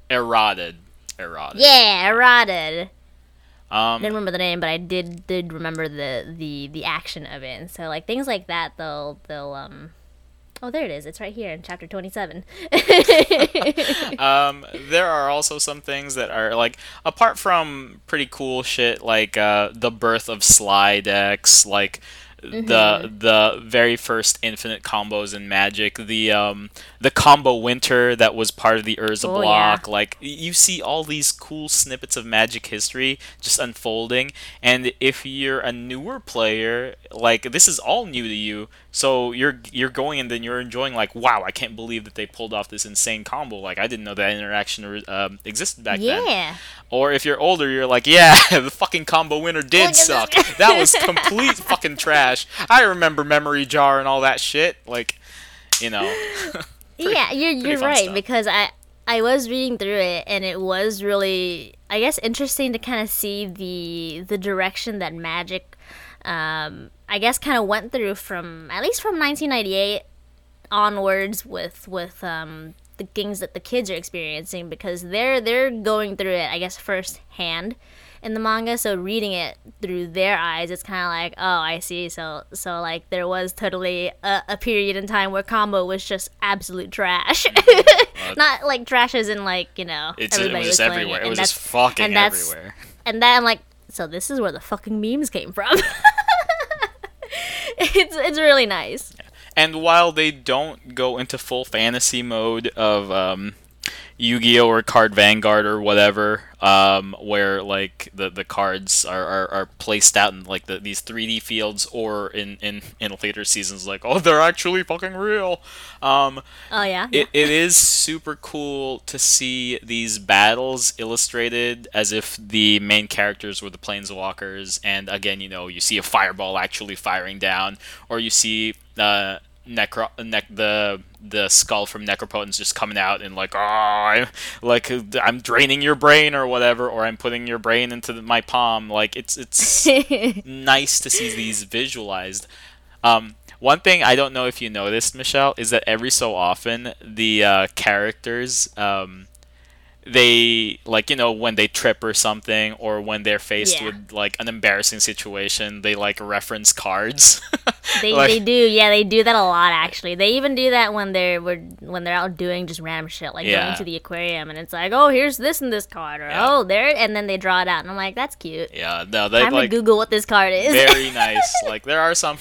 Errata'd, errata'd. Yeah, errata'd. Um, didn't remember the name, but I did did remember the the the action of it. And so like things like that, they'll they'll um Oh, there it is. It's right here in chapter 27. um, there are also some things that are like apart from pretty cool shit like uh, the birth of slide X, like Mm-hmm. the the very first infinite combos in Magic, the um the combo winter that was part of the Urza Oh, block. yeah. Like you see all these cool snippets of Magic history just unfolding, and if you're a newer player, like this is all new to you, so you're you're going and then you're enjoying like wow, I can't believe that they pulled off this insane combo. Like I didn't know that interaction um, existed back then. yeah. Or if you're older, you're like, yeah, the fucking combo winner did Look at this suck. that was complete fucking trash. I remember memory jar and all that shit. Like, you know, yeah, you're you're right stuff. because I I was reading through it and it was really I guess interesting to kind of see the the direction that Magic um I guess kind of went through from at least from 1998 onwards with with um the things that the kids are experiencing because they're they're going through it I guess firsthand in the manga. So reading it through their eyes it's kind of like oh I see. So so like there was totally a, a period in time where combo was just absolute trash. Not like trash as in like you know it's, it everybody was just everywhere. It, and was just fucking and everywhere. and then I'm like, so this is where the fucking memes came from. it's it's really nice. And while they don't go into full fantasy mode of um, Yu-Gi-Oh or Card Vanguard or whatever, um, where like the, the cards are, are, are placed out in like the, these 3D fields, or in, in, in later seasons, like oh they're actually fucking real. Um, Oh yeah. it, it is super cool to see these battles illustrated as if the main characters were the planeswalkers and again you know you see a fireball actually firing down or you see uh necro nec- the the skull from necropotence just coming out and like oh I'm like I'm draining your brain or whatever or I'm putting your brain into the, my palm like it's it's nice to see these visualized. Um, one thing I don't know if you noticed, Michelle, is that every so often the uh, characters, um, they like you know when they trip or something, or when they're faced Yeah. with like an embarrassing situation, they like reference cards. They, Like- they do yeah they do that a lot actually they even do that when they're when when they're out doing just random shit like Yeah. going to the aquarium and it's like oh here's this and this card or Yeah. oh there and then they draw it out and I'm like that's cute yeah, no, they like Google what this card is very nice. Like there are some,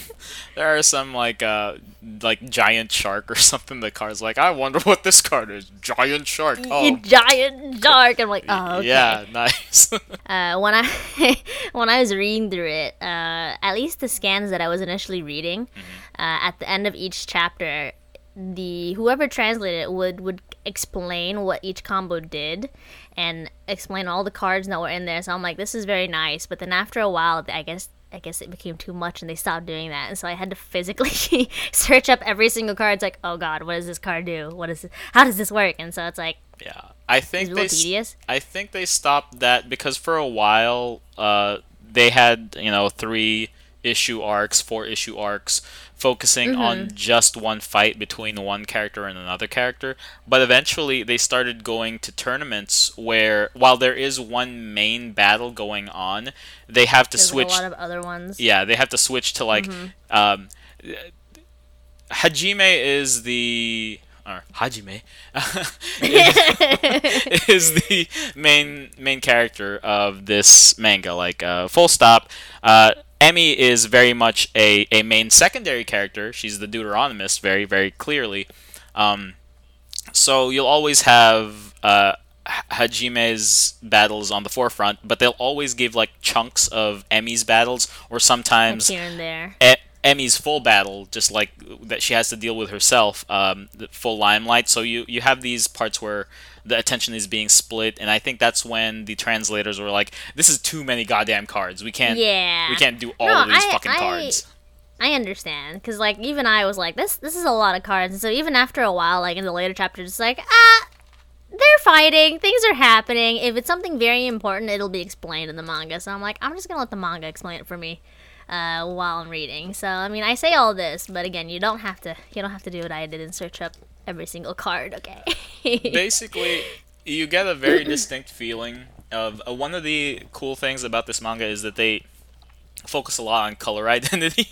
there are some like uh like giant shark or something. The card's like I wonder what this card is. Giant shark. Oh. giant shark I'm like oh okay. Yeah, nice. uh, when I when I was reading through it, uh, at least the scans that I was initially reading, Mm-hmm. uh, at the end of each chapter, the whoever translated it would would explain what each combo did, and explain all the cards that were in there. So I'm like, this is very nice. But then after a while, I guess. I guess it became too much and they stopped doing that. And so I had to physically search up every single card. It's like, oh god, what does this card do? What is it? How does this work? And so it's like, yeah, I think they. little s- tedious. I think they stopped that because for a while, uh, they had you know three issue arcs, four issue arcs, focusing on just one fight between one character and another character. But eventually, they started going to tournaments where, while there is one main battle going on, they have to There's switch. like a lot of other ones. yeah, they have to switch to like. Um, Hajime is the. Or Hajime is the main main character of this manga. Like, uh, full stop. Uh, Emmy is very much a, a main secondary character. She's the Deuteragonist, very very clearly. Um, so you'll always have uh, Hajime's battles on the forefront, but they'll always give like chunks of Emmy's battles, or sometimes here and there. e- Emmy's full battle, just like that she has to deal with herself, um, the full limelight. So you you have these parts where the attention is being split, and I think that's when the translators were like, "This is too many goddamn cards. We can't Yeah. we can't do all No, of these I- fucking I- cards." I understand, cause like even I was like, this this is a lot of cards, and so even after a while, like in the later chapters, it's like ah, they're fighting, things are happening. If it's something very important, it'll be explained in the manga. So I'm like, I'm just gonna let the manga explain it for me, uh, while I'm reading. So I mean, I say all this, but again, you don't have to you don't have to do what I did and search up every single card. Okay. basically you get a very distinct feeling of uh, one of the cool things about this manga is that they focus a lot on color identity.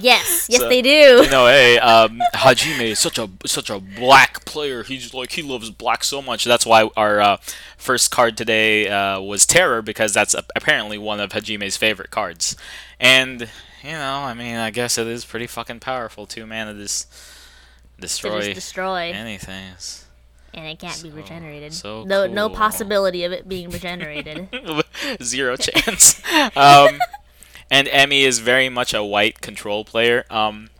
Yes, yes So- they do. you know, hey, um, Hajime is such a such a black player. He's like he loves black so much. That's why our uh, first card today uh, was Terror because that's a- apparently one of Hajime's favorite cards. And you know, I mean, I guess it is pretty fucking powerful too, man. Just To destroy destroy, anything. And it can't be regenerated. so no, no possibility of it being regenerated. Zero chance. um, and Emmy is very much a white control player. Um,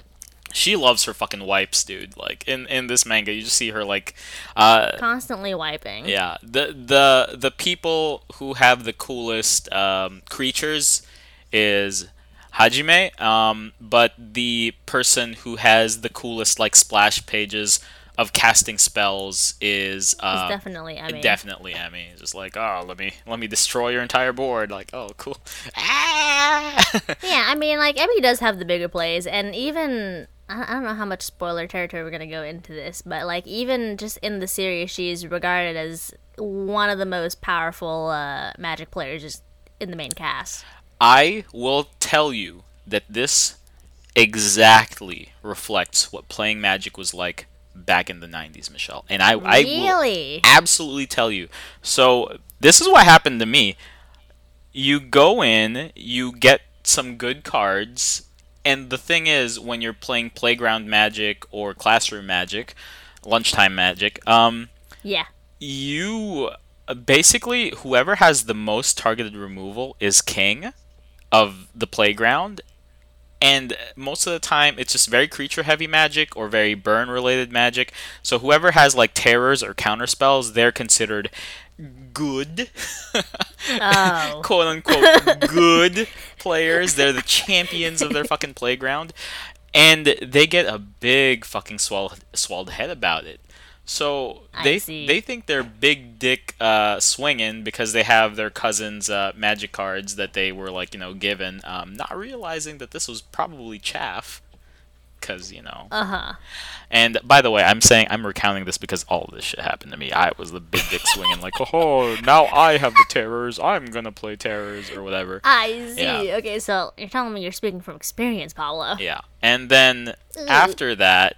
she loves her fucking wipes, dude. Like in in this manga, you just see her like, uh, Constantly wiping. yeah. The the the people who have the coolest um, creatures is Hajime, um, but the person who has the coolest like splash pages of casting spells is uh, definitely Emmy. Definitely Emmy. Just like, oh, let me let me destroy your entire board. Like, oh, cool. Ah! Yeah, I mean, like Emmy does have the bigger plays, and even I don't know how much spoiler territory we're gonna go into this, but like even just in the series, she's regarded as one of the most powerful uh, Magic players just in the main cast. I will tell you that this exactly reflects what playing Magic was like back in the 90s, Michelle. And I, I will Really? absolutely tell you. So, this is what happened to me. You go in, you get some good cards, and the thing is, when you're playing playground magic or classroom magic, lunchtime magic, um, Yeah. you basically whoever has the most targeted removal is king of the playground and most of the time it's just very creature heavy magic or very burn related magic so whoever has like terrors or counter spells they're considered good Oh. quote unquote good players. They're the champions of their fucking playground, and they get a big fucking swelled swelled head about it. So they they think they're big dick uh, swinging because they have their cousins' uh, magic cards that they were like you know given, um, not realizing that this was probably chaff. Because you know, Uh huh. and by the way, I'm saying I'm recounting this because all this shit happened to me. I was the big dick swinging, like, oh, now I have the terrors. I'm gonna play terrors or whatever. I see. Yeah. Okay, so you're telling me you're speaking from experience, Pablo. Yeah, and then after that,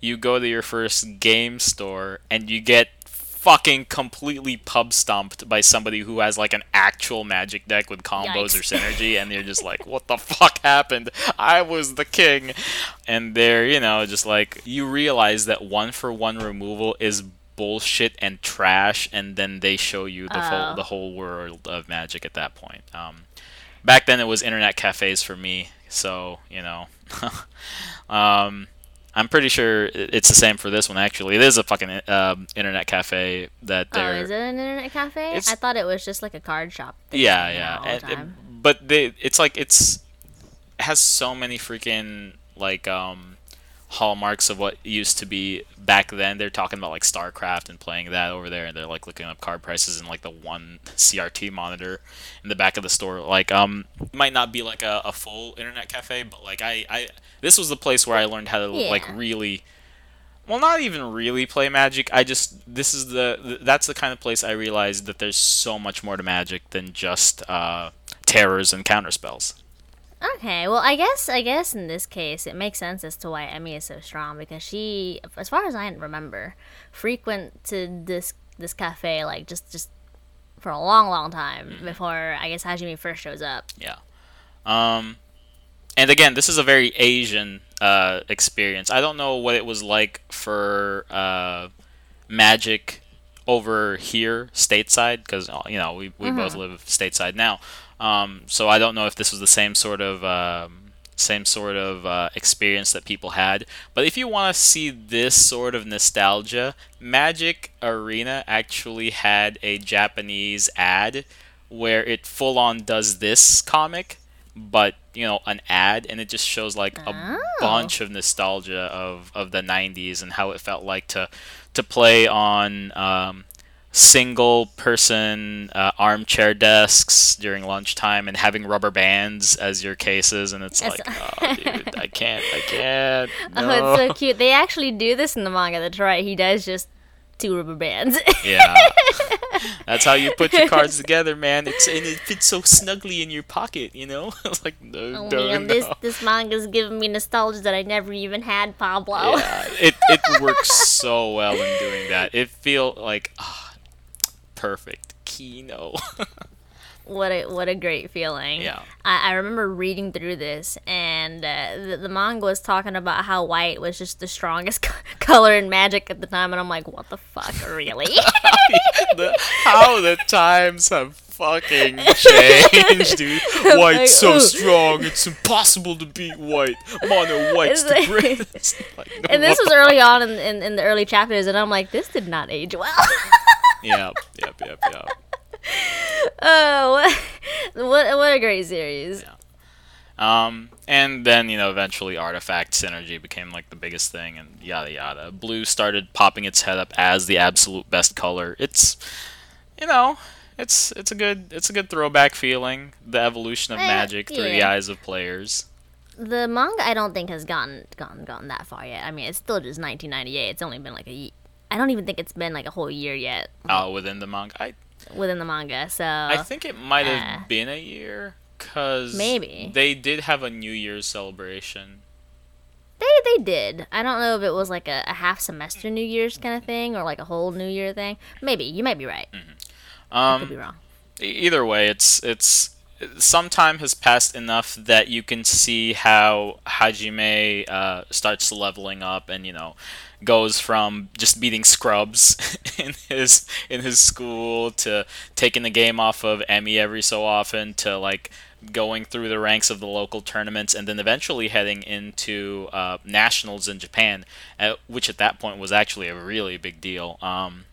you go to your first game store and you get fucking completely pub stomped by somebody who has like an actual magic deck with combos or synergy and you're just like what the fuck happened? I was the king. And they're you know just like you realize that one for one removal is bullshit and trash and then they show you the Oh. whole the whole world of magic at that point. Um back then it was internet cafes for me so you know. Um i'm pretty sure it's the same for this one actually it is a fucking um, internet cafe that Oh, they're is it an internet cafe? I thought it was just like a card shop. yeah yeah all the And- time. but they it's like it's it has so many freaking like um hallmarks of what used to be back then. They're talking about like starcraft and playing that over there and they're like looking up card prices and like the one crt monitor in the back of the store. Like um it might not be like a, a full internet cafe but like i i this was the place where i learned how to like really well not even really play magic. I just this is the that's the kind of place i realized that there's so much more to magic than just uh terrors and counter spells Okay, well, I guess I guess in this case it makes sense as to why Emmy is so strong because she, as far as I remember, frequented this this cafe like just just for a long, long time Mm-hmm. before I guess Hajime first shows up. Yeah. Um, and again, this is a very Asian uh, experience. I don't know what it was like for uh, Magic over here stateside because you know we, we both live stateside now. Um, so I don't know if this was the same sort of um, same sort of uh, experience that people had. But if you want to see this sort of nostalgia, Magic Arena actually had a Japanese ad where it full on does this comic, but you know an ad, and it just shows like a Oh. bunch of nostalgia of, of the '90s and how it felt like to to play on um, single person uh, armchair desks during lunchtime and having rubber bands as your cases, and it's like, oh, dude, I can't, I can't. Oh, it's so cute. They actually do this in the manga. That's right. He does just two rubber bands. yeah. That's how you put your cards together, man. It's and it fits so snugly in your pocket, you know. it's like no, Oh no, man, no. this this manga's giving me nostalgia that I never even had, Pablo. Yeah, it it works so well in doing that. It feel like ah, perfect Kino. what a what a great feeling. Yeah. I, I remember reading through this, and uh, the, the manga was talking about how white was just the strongest co- color in Magic at the time, and I'm like, what the fuck, really? the, how the times have fucking changed, dude. White's Like, so ooh. strong, it's impossible to beat white. Mono white's It's the like- greatest. Like, and this was early on in, in, in the early chapters, and I'm like, this did not age well. Yep, yep, yep, yep. oh, what, what what a great series. Yeah. Um, and then, you know, eventually Artifact Synergy became like the biggest thing and yada yada. Blue started popping its head up as the absolute best color. It's you know, it's it's a good it's a good throwback feeling. The evolution of Eh, magic through the eyes of players. The manga, I don't think has gotten gotten gotten that far yet. I mean, it's still just 1998. It's only been like a. I don't even think it's been like a whole year yet Oh, within the manga. I within the manga. So I think it might have uh, been a year cuz Maybe. they did have a New Year's celebration. they they did. I don't know if it was like a, a half semester New Year's kind of thing or like a whole New Year thing. Maybe you might be right. I could be Um wrong. e- either way, it's it's some time has passed enough that you can see how Hajime uh, starts leveling up and you know goes from just beating scrubs in his in his school to taking the game off of Emmy every so often to like going through the ranks of the local tournaments and then eventually heading into uh, nationals in Japan, uh, which at that point was actually a really big deal. Um,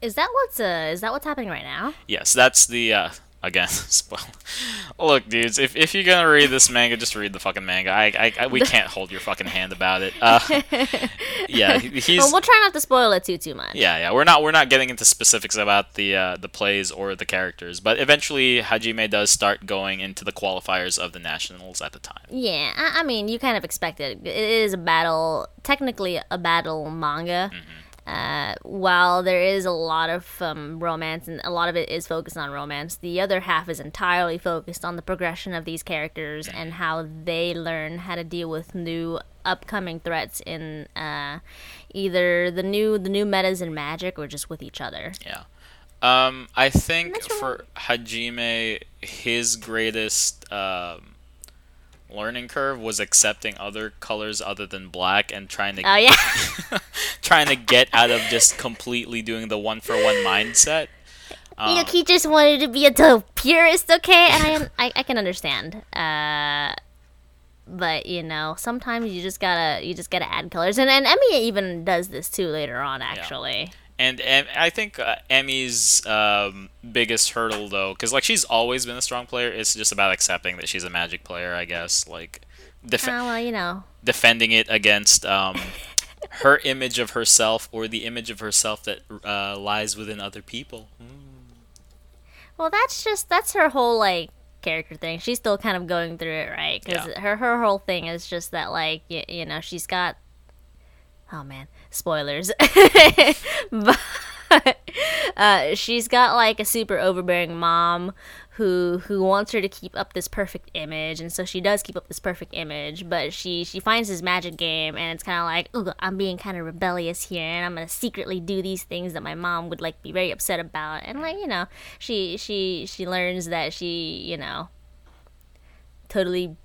Is that what's uh is that what's happening right now? Yes, that's the uh again spoil. Look, dudes, if, if you're gonna read this manga, just read the fucking manga. I, I, I we can't hold your fucking hand about it. Uh, yeah, he's Well, we'll try not to spoil it too too much. yeah yeah. We're not we're not getting into specifics about the uh, the plays or the characters, but eventually Hajime does start going into the qualifiers of the nationals at the time. Yeah, I, I mean, you kind of expect it. It is a battle, technically a battle manga. Uh, while there is a lot of um, romance and a lot of it is focused on romance, the other half is entirely focused on the progression of these characters and how they learn how to deal with new upcoming threats in uh, either the new the new metas in Magic or just with each other. Yeah. Um, I think for Hajime, his greatest um, learning curve was accepting other colors other than black and trying to Oh yeah. trying to get out of just completely doing the one for one mindset. Um, Look, he just wanted to be a total purist, okay? And I, am, I, I can understand. Uh, but you know, sometimes you just gotta, you just gotta add colors, and and Emmy even does this too later on, actually. And, and I think uh, Emmy's um, biggest hurdle, though, because like she's always been a strong player, it's just about accepting that she's a Magic player. I guess like def- Oh well, you know. defending it against um, her image of herself or the image of herself that uh, lies within other people. Well, that's just that's her whole like character thing. She's still kind of going through it, right? Because Yeah. her her whole thing is just that like you, you know she's got. Oh man, spoilers. but uh, she's got like a super overbearing mom who who wants her to keep up this perfect image, and so she does keep up this perfect image. But she she finds this magic game, and it's kind of like, ooh, I'm being kind of rebellious here, and I'm gonna secretly do these things that my mom would like be very upset about, and like you know, she she she learns that she you know totally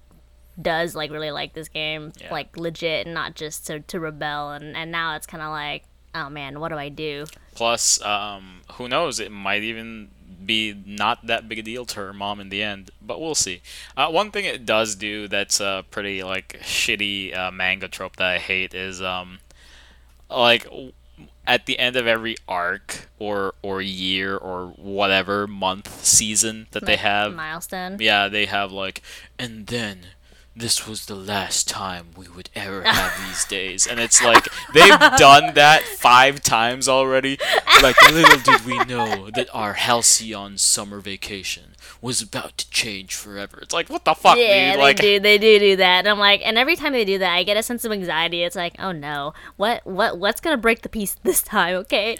does like really like this game Yeah. like legit and not just to, to rebel and and now it's kind of like oh man what do i do Plus, um, who knows? It might even be not that big a deal to her mom in the end, but we'll see. Uh, one thing it does do that's a pretty like shitty uh, manga trope that I hate is um, like at the end of every arc or or year or whatever month season that they have milestone yeah, they have like, and then this was the last time we would ever have these days. And it's like, they've done that five times already. Like, little did we know that our halcyon summer vacation was about to change forever. It's like, what the fuck, yeah, dude? they Like, do. They do do that, and I'm like, and every time they do that, I get a sense of anxiety. It's like, oh no, what, what, what's gonna break the peace this time? Okay,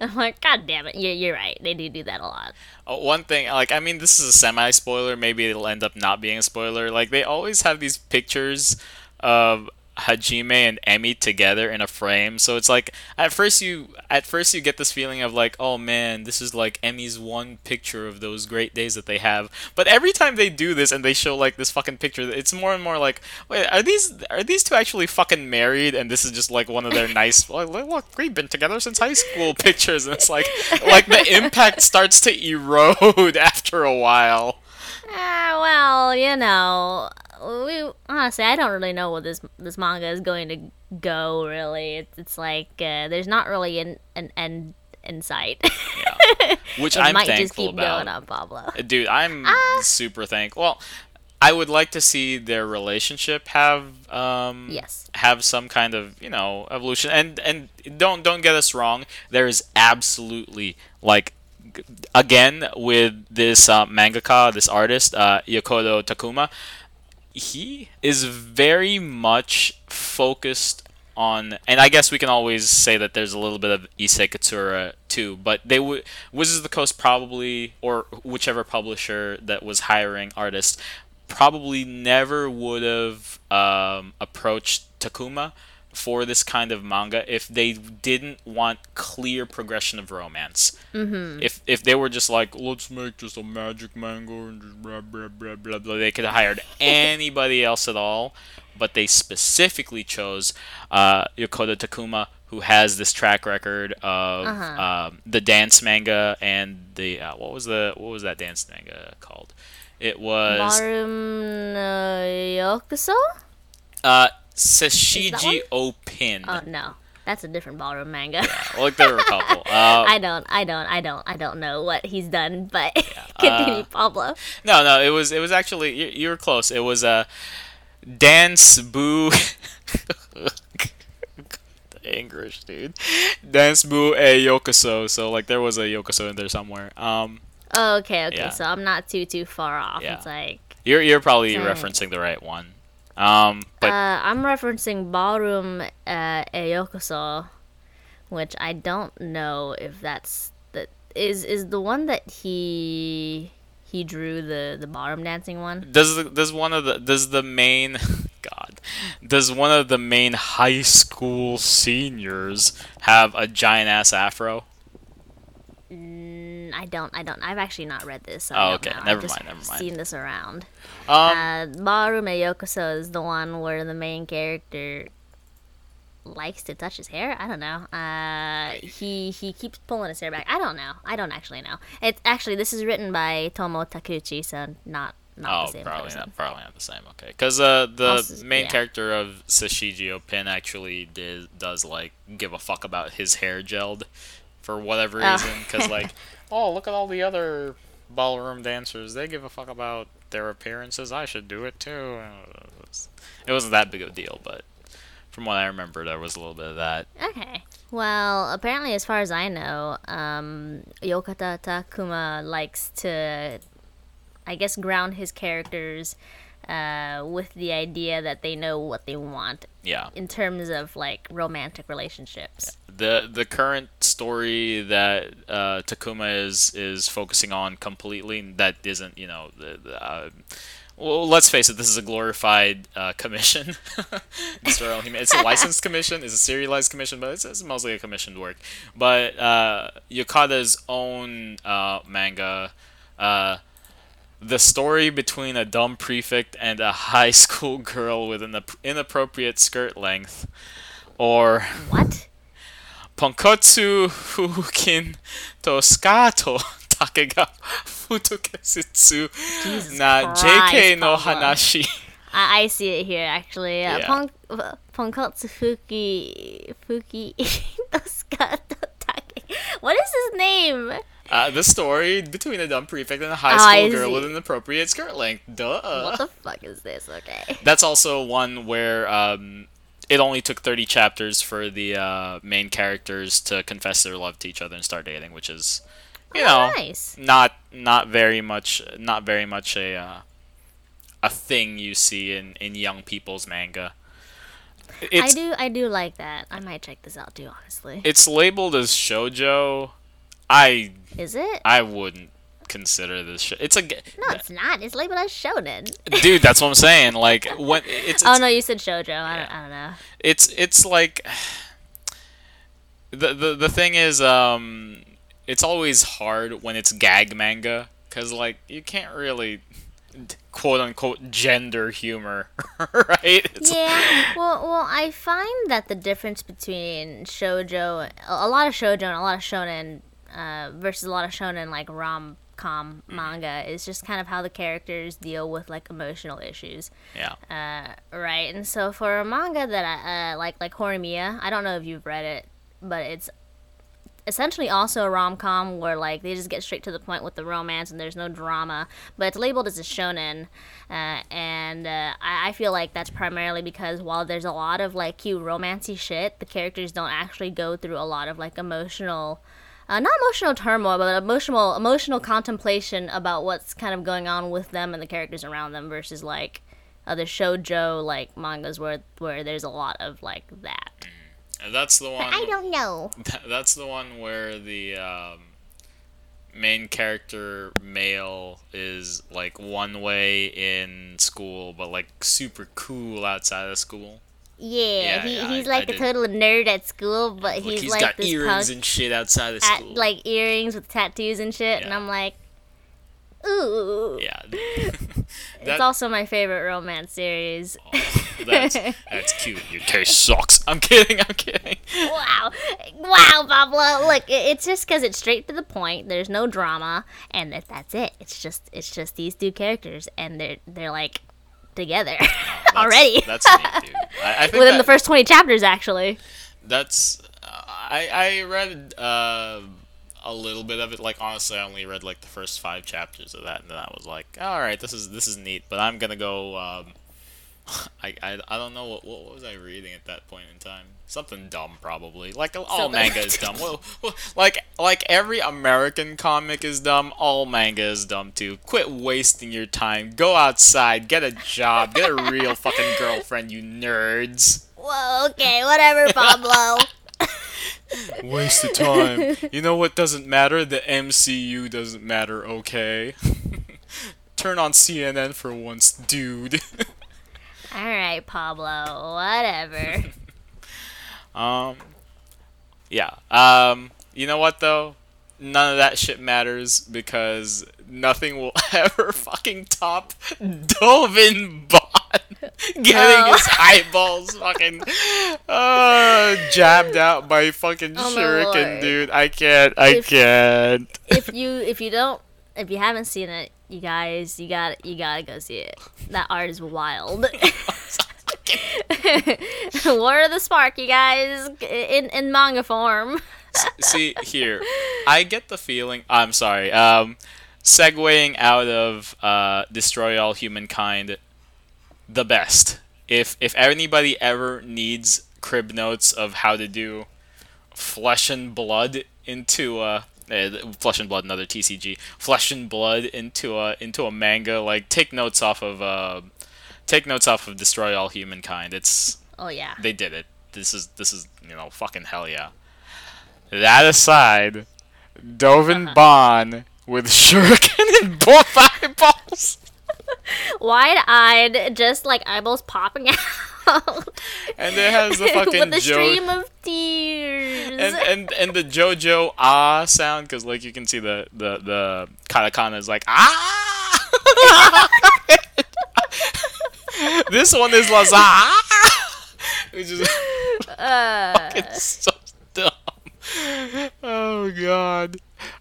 I'm like, god damn it, you're, you're right. They do do that a lot. Uh, one thing, like, I mean, this is a semi spoiler. Maybe it'll end up not being a spoiler. Like, they always have these pictures of Hajime and Emmy together in a frame. So it's like at first you at first you get this feeling of like, oh man, this is like Emmy's one picture of those great days that they have. But every time they do this and they show like this fucking picture, it's more and more like, wait, are these are these two actually fucking married? And this is just like one of their nice, like, look, we've been together since high school pictures. And it's like, like the impact starts to erode after a while. Ah, well, you know, we honestly, I don't really know where this this manga is going to go. Really, it's, it's like uh, there's not really an an end in sight. Yeah. Which I'm might thankful just keep about. going on Pablo. Dude, I'm Ah. super thankful. Well, I would like to see their relationship have um Yes. have some kind of, you know, evolution. And and don't don't get us wrong, there is absolutely like again with this uh, mangaka, this artist, uh, Yokota Takuma, he is very much focused on, and I guess we can always say that there's a little bit of Issei Katsura too, but they would Wizards of the Coast probably, or whichever publisher that was hiring artists, probably never would have um, approached Takuma for this kind of manga if they didn't want clear progression of romance. Mm-hmm. If if they were just like, let's make just a magic manga and just blah blah blah blah blah, they could have hired anybody else at all. But they specifically chose uh, Yokota Takuma, who has this track record of um, the dance manga and the uh, what was the what was that dance manga called? It was Ballroom uh, Yokuso? uh, Sashiji Opin. Oh no, that's a different ballroom manga. like there were a couple. Uh, I don't, I don't, I don't, I don't know what he's done, but continue, Uh, Pablo. no, no, it was it was actually you, you were close. It was a uh, dance boo. English, dude. Dance boo a yokoso. So like there was a yokoso in there somewhere. Um, Oh, okay, okay, yeah. so I'm not too too far off. Yeah. It's like you're you're probably Right. referencing the right one. Um, but uh, I'm referencing Ballroom uh, Eyokoso, which I don't know if that's the is is the one that he he drew the the ballroom dancing one. does the, does one of the does the main God does one of the main high school seniors have a giant ass afro? Mm, I don't, I don't. I've actually not read this. So Oh, okay. know. Never I've mind, never mind. Seen this around. Um, Uh, Ballroom Eyokoso is the one where the main character likes to touch his hair. I don't know. Uh, he he keeps pulling his hair back. I don't know. I don't actually know. It's actually this is written by Tomo Takeuchi, so not not Oh, the same probably person. not. Probably not the same. Okay, because uh, the Also- main yeah. character of Sashiji Pin actually did, does like give a fuck about his hair gelled for whatever Oh. reason. Because like, oh, look at all the other ballroom dancers. They give a fuck about their appearances. I should do it too. It was- It wasn't that big of a deal, but from what I remember, there was a little bit of that. Okay. Well, apparently, as far as I know, um, Yokota Takuma likes to, I guess, ground his characters uh, with the idea that they know what they want Yeah. in terms of like romantic relationships. The the current story that uh, Takuma is is focusing on completely that isn't you know the, the, uh, well let's face it this is a glorified uh, commission it's, their own- it's a licensed commission it's a serialized commission but it's, it's mostly a commissioned work but uh, Yokota's own uh, manga uh, the story between a dumb prefect and a high school girl with an inappropriate skirt length or What? Ponkotsu Fukin to Skato Take ga Futekisetsu na JK no Hanashi. I, I see it here actually. Uh, Yeah. Pon- Ponkotsu Fuki Fuki Doskato Take. What is his name? Uh, the story between a dumb prefect and a high Oh, school I girl with an appropriate skirt length. Duh. what the fuck is this? Okay. That's also one where um, it only took 30 chapters for the uh, main characters to confess their love to each other and start dating, which is, you know, Oh, nice. not not very much not very much a uh, a thing you see in in young people's manga. I do I do like that. I might check this out too, honestly. it's labeled as shojo. I Is it? I wouldn't consider this. Sh- it's a g- No, it's not. It's labeled as shonen. dude. That's what I'm saying. Like when it's, it's Oh no, you said shojo. I don't, I don't know. it's it's like the the the thing is um it's always hard when it's gag manga cuz like you can't really quote unquote gender humor right it's, Yeah. Well, well, I find that the difference between shojo, a a lot of shojo and a lot of shonen, uh, versus a lot of shonen like rom com manga is just kind of how the characters deal with like emotional issues. yeah Uh, right. And so for a manga that I uh, like, like Horimiya, I don't know if you've read it, but it's essentially also a rom com where like they just get straight to the point with the romance and there's no drama, but it's labeled as a shonen, uh, and uh, I, I feel like that's primarily because while there's a lot of like cute romancy shit, the characters don't actually go through a lot of like emotional. Uh, not emotional turmoil, but emotional emotional contemplation about what's kind of going on with them and the characters around them versus like other shojo like mangas where where there's a lot of like that. and that's the one I don't know. that's the one where the um main character male is like one way in school but like super cool outside of school Yeah, Yeah, he, yeah, he's I- like I a did. total nerd at school, but like he's, he's like got this earrings punk and shit outside of at school like earrings with tattoos and shit, and I'm like, ooh. yeah It's also my favorite romance series. That's that's cute. Your taste sucks. I'm kidding. I'm kidding. wow, wow, Pablo. Look, it's just because it's straight to the point. There's no drama, and that, that's it. It's just it's just these two characters, and they're they're like together That's- already That's neat, dude. I, I think within that, the first twenty chapters, actually. That's. Uh, I I read uh, a little bit of it. Like honestly, I only read like the first five chapters of that, and then I was like, all right, this is this is neat. But I'm gonna go. Um, I, I, I don't know what what was I reading at that point in time. Something dumb, probably. Like all Something- manga is dumb. Well, well, like like every American comic is dumb. All manga is dumb too. Quit wasting your time. Go outside. Get a job. Get a real fucking girlfriend. You nerds. Whoa, okay, whatever, Pablo. Waste of time. you know what doesn't matter? The MCU doesn't matter. Okay. Turn on CNN for once, dude. All right, Pablo, whatever. Um, yeah. Um, you know what though? None of that shit matters because nothing will ever fucking top Dovin Baan getting No. his eyeballs fucking uh, jabbed out by fucking Oh shuriken, dude. I can't. I If- can't. if you if you don't if you haven't seen it, you guys, you got you gotta go see it. That art is wild. War of the Spark, you guys, in in manga form. See here, I get the feeling. I'm sorry. Um, segueing out of uh, destroy all humankind, the best. If if anybody ever needs crib notes of how to do flesh and blood into a uh, flesh and blood another TCG flesh and blood into a into a manga like take notes off of uh, take notes off of destroy all humankind it's Oh yeah. they did it. This is this is you know fucking hell yeah. That aside, Dovin Uh-huh. Baan with shuriken in both eyeballs, Wide eyed, just like eyeballs popping out. and it has the fucking with a Jo- stream of tears. and, and and the JoJo ah sound because like you can see the the the katakana is like ah. This one is laza, which is uh, it's so dumb. Oh god.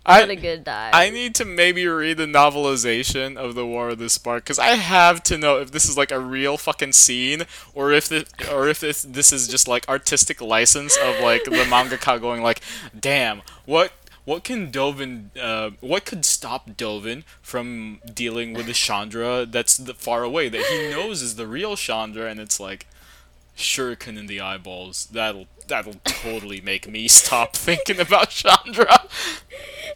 what a I good dive. I need to maybe read the novelization of the War of the Spark because I have to know if this is like a real fucking scene or if this or if this this is just like artistic license of like the mangaka going like, damn, what what can Dovin, uh, what could stop Dovin from dealing with the Chandra that's the, far away that he knows is the real Chandra, and it's like, shuriken in the eyeballs. That'll that'll totally make me stop thinking about Chandra.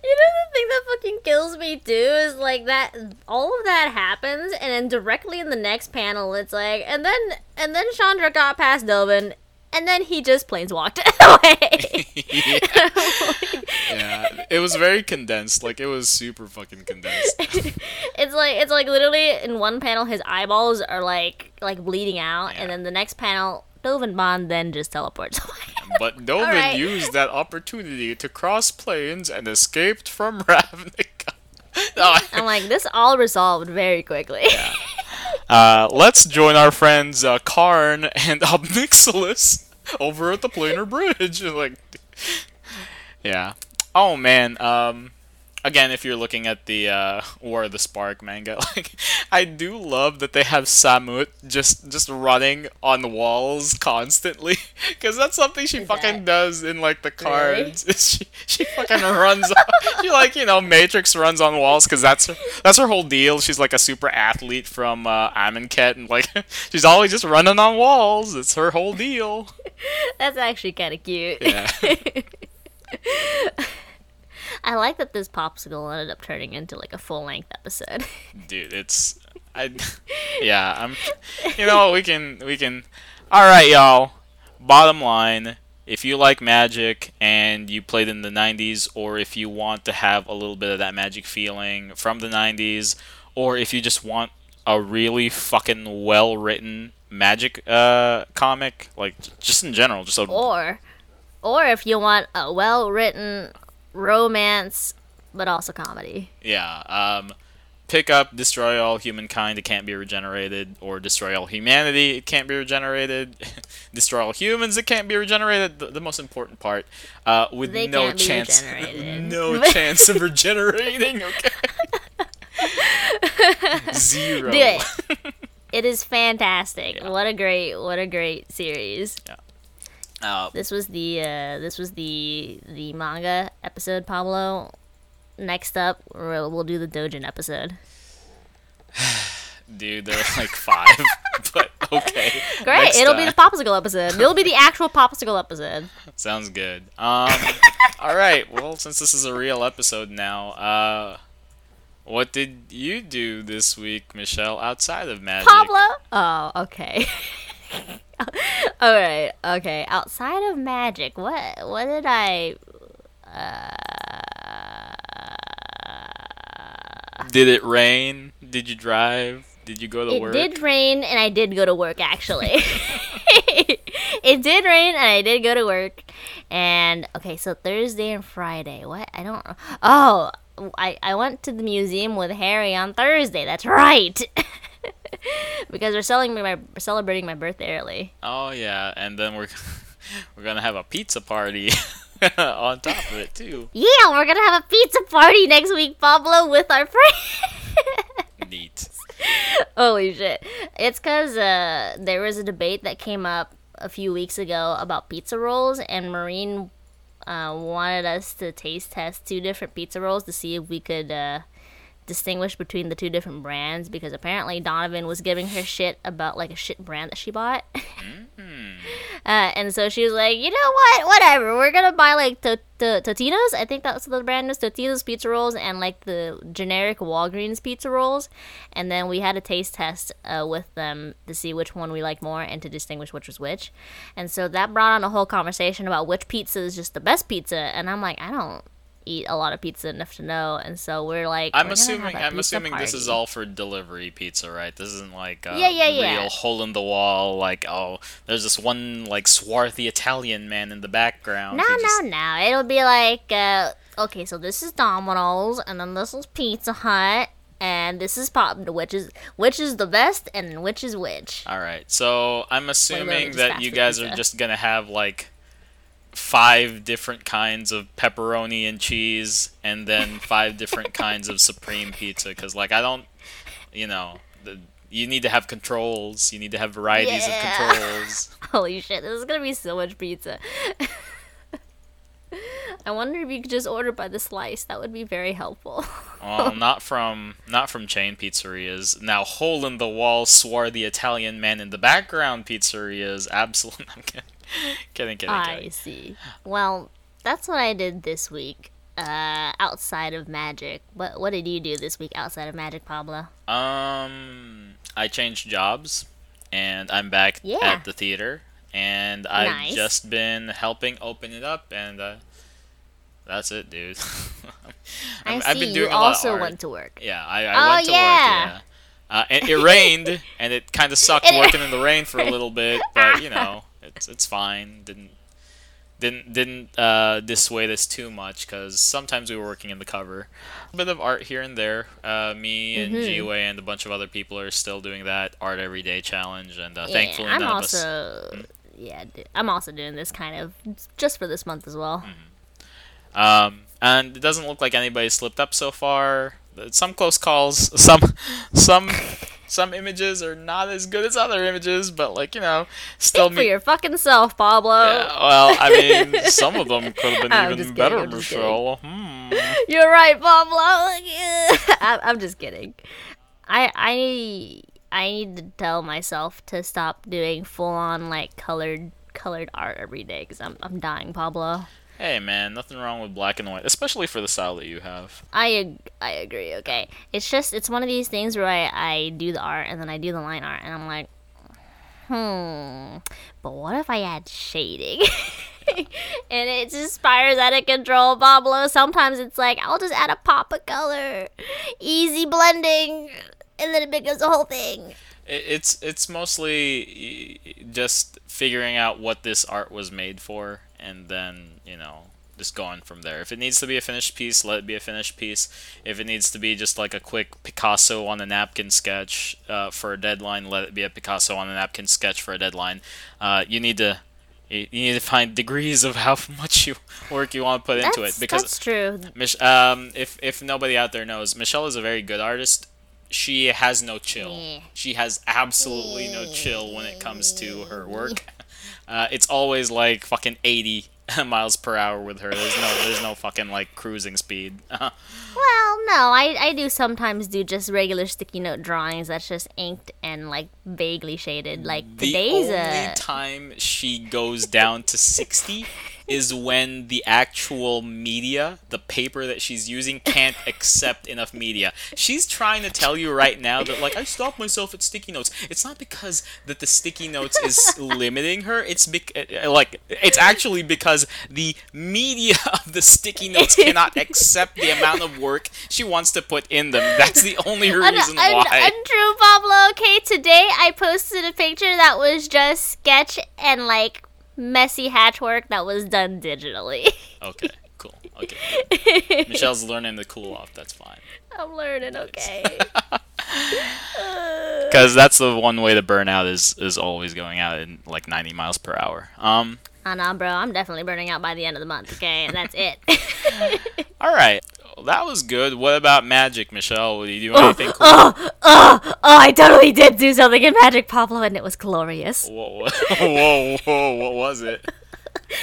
You know the thing that fucking kills me too is like that all of that happens and then directly in the next panel it's like and then and then Chandra got past Dovin and then he just planes walked away. yeah. yeah, it was very condensed. Like it was super fucking condensed. it's like it's like literally in one panel his eyeballs are like like bleeding out Yeah. and then the next panel Dovin Baan then just teleports away. But Dovin Alright. used that opportunity to cross planes and escaped from Ravnica. No, I'm like this all resolved very quickly. uh, let's join our friends uh, Karn and Ob Nixilis over at the Planar Bridge. like, yeah. Oh man. Um, again, if you're looking at the uh, War of the Spark manga, like, I do love that they have Samut just just running on the walls constantly, because that's something she Is fucking that- does in like the Really? cards. she she fucking runs. on, she like you know Matrix runs on walls because that's her that's her whole deal. She's like a super athlete from uh, Amonkhet, and like she's always just running on walls. It's her whole deal. That's actually kind of cute. Yeah. I like that this popsicle ended up turning into like a full length episode. dude it's i yeah i'm you know we can we can all right y'all bottom line if you like magic and you played in the 90s or if you want to have a little bit of that magic feeling from the 90s or if you just want a really fucking well written magic uh comic like just in general just a or or if you want a well written romance but also comedy. Yeah. Um, pick up Destroy All Humankind, it can't be regenerated, or Destroy All Humanity, it can't be regenerated. Destroy All Humans, it can't be regenerated. The, the most important part, uh, with They no chance, no chance of regenerating. Okay. Zero. Do it. It is fantastic. Yeah. What a great what a great series. Uh, This was the uh, this was the the manga episode, Pablo. Next up, we'll, we'll do the Dojin episode. dude, there are like five, but okay. Great, Next it'll be the popsicle episode. It'll be the actual popsicle episode. Sounds good. Um, all right. Well, since this is a real episode now, uh, what did you do this week, Michelle, outside of magic? Pablo. Oh, okay. All right. Okay. Outside of magic, what what did I? Uh, did it rain? Did you drive? Did you go to It work? It did rain, and I did go to work. Actually, it did rain, and I did go to work. And okay, so Thursday and Friday. What? I don't. Oh, I I went to the museum with Harry on Thursday. That's right. because we're celebrating my we're celebrating my birthday early. Oh yeah, and then we're we're gonna have a pizza party on top of it too. Yeah, we're gonna have a pizza party next week, Pablo, with our friends. Neat. Holy shit! It's because uh, there was a debate that came up a few weeks ago about pizza rolls, and Marine uh, wanted us to taste test two different pizza rolls to see if we could uh, distinguish between the two different brands. Because apparently Donovan was giving her shit about like a shit brand that she bought. Uh, and so she was like, you know what? Whatever. We're gonna buy like to- to- Totino's. I think that's the brand is. Totino's pizza rolls and like the generic Walgreens pizza rolls. And then we had a taste test uh, with them to see which one we like more and to distinguish which was which. And so that brought on a whole conversation about which pizza is just the best pizza. And I'm like, I don't eat a lot of pizza enough to know. And so we're like, I'm we're assuming I'm pizza assuming this is all for delivery pizza, right? This isn't like a Yeah, yeah, yeah. real hole in the wall. Like, oh, there's this one like swarthy Italian man in the background. No, just- no, no. It'll be like, uh, okay, so this is Domino's, and then this is Pizza Hut, and this is Pop. Which is which is the best, and which is which? All right. So I'm assuming that you guys are just gonna have like five different kinds of pepperoni and cheese, and then five different kinds of supreme pizza. Because like I don't, you know, the, you need to have controls. You need to have varieties Yeah. of controls. Holy shit! This is gonna be so much pizza. I wonder if you could just order by the slice. That would be very helpful. Well, not from not from chain pizzerias. Now, hole in the wall, swarthy Italian man in the background pizzerias. Absolutely, I'm kidding, kidding, kidding. I kidding. see. Well, that's what I did this week. Uh, outside of magic, what what did you do this week outside of magic, Pablo? Um, I changed jobs, and I'm back Yeah. at the theater, and I've Nice. just been helping open it up, and uh, that's it, dude. I see. I've been you doing a also went to work. Yeah, I, I Oh, went to yeah. work. Yeah. Uh, and it rained, and it kind of sucked working in the rain for a little bit, but you know, it's it's fine. Didn't didn't didn't uh, dissuade us too much because sometimes we were working in the cover. A bit of art here and there. Uh, me and Mhm. G-Way and a bunch of other people are still doing that art every day challenge, and uh, Yeah, thankfully I'm none of also us. Hmm. yeah, I'm also doing this kind of just for this month as well. Hmm. Um, and it doesn't look like anybody slipped up so far. Some close calls. Some some some images are not as good as other images, but like you know, still Speak for me. your fucking self, Pablo. Yeah, well, I mean, some of them could have been I'm even kidding, better, I'm Michelle. Hmm. You're right, Pablo. I- I'm just kidding. I I I need to tell myself to stop doing full on like colored colored art every day because I'm I'm dying, Pablo. Hey, man, nothing wrong with black and white, especially for the style that you have. I ag- I agree. Okay, it's just it's one of these things where I I do the art and then I do the line art and I'm like, hmm, but what if I add shading? and it just spirals out of control, Pablo. Sometimes it's like I'll just add a pop of color, easy blending, and then it becomes a whole thing. It's it's mostly just figuring out what this art was made for, and then you know just going from there. If it needs to be a finished piece, let it be a finished piece. If it needs to be just like a quick Picasso on a napkin sketch uh, for a deadline, let it be a Picasso on a napkin sketch for a deadline. Uh, you need to you need to find degrees of how much you work you want to put into it That's, because that's true. Mich- um, if if nobody out there knows, Michelle is a very good artist. She has no chill. Yeah. She has absolutely no chill when it comes to her work. Uh, it's always like fucking eighty miles per hour with her. There's no there's no fucking like cruising speed. Well, no, I, I do sometimes do just regular sticky note drawings that's just inked and like vaguely shaded. Like the today's only a time she goes down to 60 is when the actual media, the paper that she's using, can't accept enough media. She's trying to tell you right now that like I stopped myself at sticky notes. It's not because that the sticky notes is limiting her. It's bec- uh, like it's actually because the media of the sticky notes cannot accept the amount of work she wants to put in them. That's the only reason why. untrue, Pablo. Okay, today I posted a picture that was just sketch and like messy hatchwork that was done digitally. Okay, cool. Okay. Michelle's learning to cool off. That's fine. I'm learning, okay. Because that's the one way to burn out is is always going out in like 90 miles per hour. Um. oh no, bro, I'm definitely burning out by the end of the month, okay? And that's it. All right. That was good. What about magic, Michelle? Did you do oh, anything cool? oh, oh, oh, I totally did do something in Magic Pablo and it was glorious. Whoa, whoa, whoa, whoa! What was it?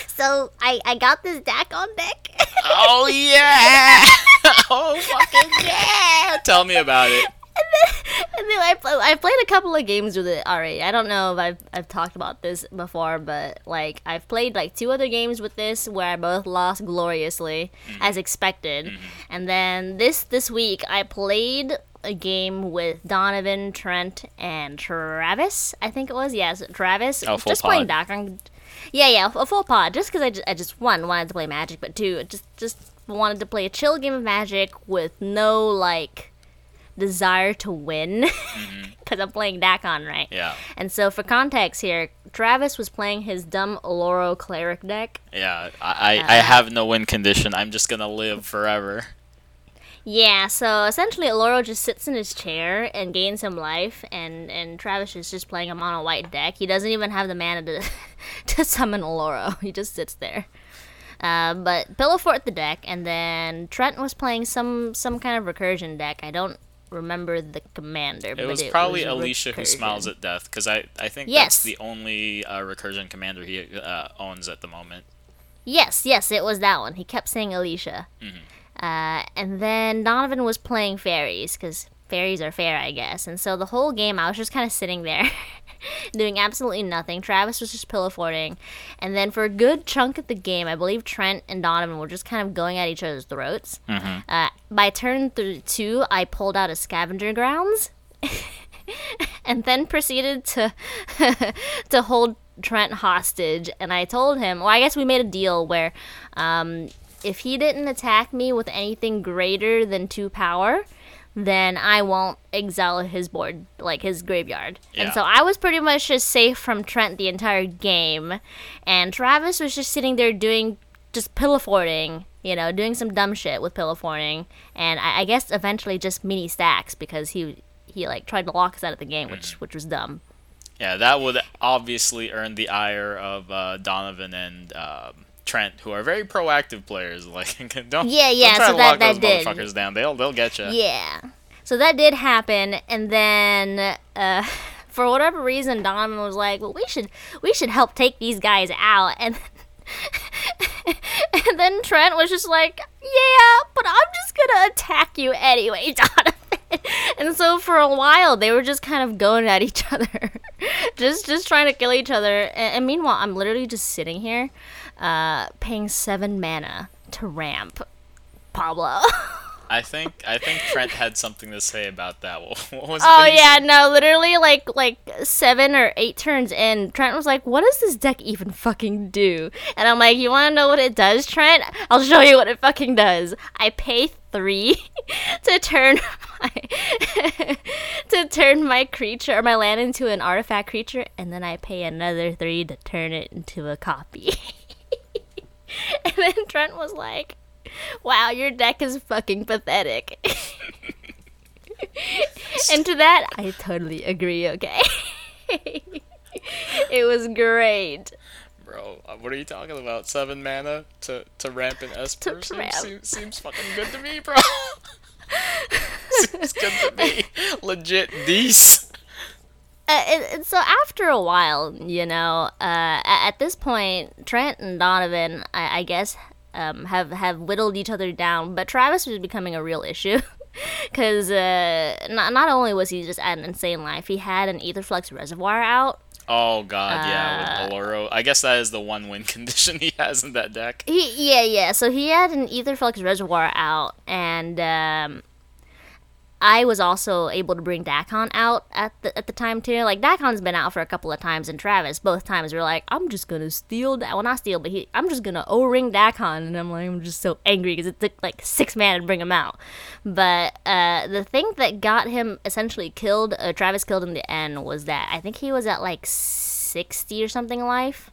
So I, I got this deck on deck. Oh yeah! oh fucking yeah! Tell me about it. and then I pl- I've played a couple of games with it already. I don't know if I've I've talked about this before, but like I've played like two other games with this where I both lost gloriously mm-hmm. as expected. Mm-hmm. And then this this week I played a game with Donovan, Trent, and Travis. I think it was yes, Travis. Oh, full just playing pod. Doc. Yeah, yeah, a full pod. Just because I just, I just one wanted to play Magic, but two, just just wanted to play a chill game of Magic with no like desire to win because I'm playing Dakkon, right? Yeah, And so, for context here, Travis was playing his dumb Oloro Cleric deck. yeah. I, I, I have no win condition. I'm just gonna live forever. Yeah, so essentially, Oloro just sits in his chair and gains him life, and, and Travis is just playing him on a white deck. He doesn't even have the mana to, to summon Oloro, he just sits there. Uh, but Pillow Fort the deck, and then Trent was playing some some kind of recursion deck. I don't remember the commander. It but was it probably was Alesha who smiles at death because I, I think Yes. that's the only uh, recursion commander he uh, owns at the moment. Yes, yes, it was that one. He kept saying Alesha. Uh, and then Donovan was playing fairies because fairies are fair, I guess. And so the whole game, I was just kind of sitting there. Doing absolutely nothing. Travis was just pillow forting. And then for a good chunk of the game, I believe Trent and Donovan were just kind of going at each other's throats. Uh, by turn th- two, I pulled out a scavenger grounds and then proceeded to to hold Trent hostage. And I told him, well, I guess we made a deal where um, if he didn't attack me with anything greater than two power, then I won't exile his board, like his graveyard. Yeah. And so I was pretty much just safe from Trent the entire game. And Travis was just sitting there doing just pillowforting, you know, doing some dumb shit with pillowforting. And I, I guess eventually just mini stacks because he he like tried to lock us out of the game, which which was dumb. Yeah, that would obviously earn the ire of uh, Donovan and um, Trent, who are very proactive players. Like, don't Yeah, yeah, don't try so to that- lock that those did. motherfuckers down. They'll they'll get you. Yeah. So that did happen, and then uh, for whatever reason, Donovan was like, "Well, we should we should help take these guys out," and and then Trent was just like, "Yeah, but I'm just gonna attack you anyway, Donovan." And so for a while, they were just kind of going at each other, just just trying to kill each other. And, and meanwhile, I'm literally just sitting here, uh, paying seven mana to ramp Pablo. I think I think Trent had something to say about that. What, was Oh yeah, said? no, literally like like seven or eight turns in, Trent was like, "What does this deck even fucking do?" And I'm like, "You want to know what it does, Trent? I'll show you what it fucking does. I pay three to turn my to turn my creature or my land into an artifact creature, and then I pay another three to turn it into a copy." and then Trent was like, "Wow, your deck is fucking pathetic." and to that, I totally agree. Okay, it was great. Bro, uh, what are you talking about? Seven mana to to ramp an Esper To seems, ramp. seems, seems fucking good to me, bro. seems good to me. Legit these. Uh, and, and so after a while, you know, uh, at, at this point, Trent and Donovan, I, I guess, um, have have whittled each other down. But Travis was becoming a real issue. Because uh, not, not only was he just at an insane life, he had an Aetherflux reservoir out, Oh god, Uh, yeah, with Boloro. I guess that is the one win condition he has in that deck. He, yeah, yeah. So he had an Aetherflux reservoir out, and um, I was also able to bring Dakkon out at the at the time too. Like Dakkon's been out for a couple of times, and Travis both times were like, "I'm just gonna steal that." Well, not steal, but he, I'm just gonna O-ring Dakkon, and I'm like, I'm just so angry because it took like six mana to bring him out. But uh, the thing that got him essentially killed, uh, Travis killed in the end, was that I think he was at like sixty or something life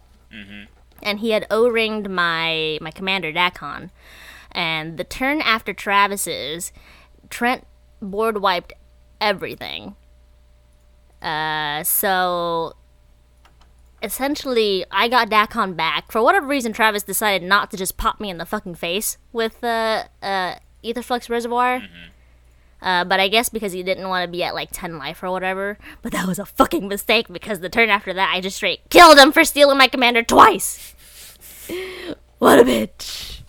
and he had O-ringed my my commander Dakkon. And the turn after Travis's, Trent board wiped everything. Uh, so essentially, I got Dakkon back. For whatever reason, Travis decided not to just pop me in the fucking face with uh, uh, Aetherflux Reservoir. Uh, but I guess because he didn't want to be at like 10 life or whatever. But that was a fucking mistake because the turn after that, I just straight killed him for stealing my commander twice. what a bitch.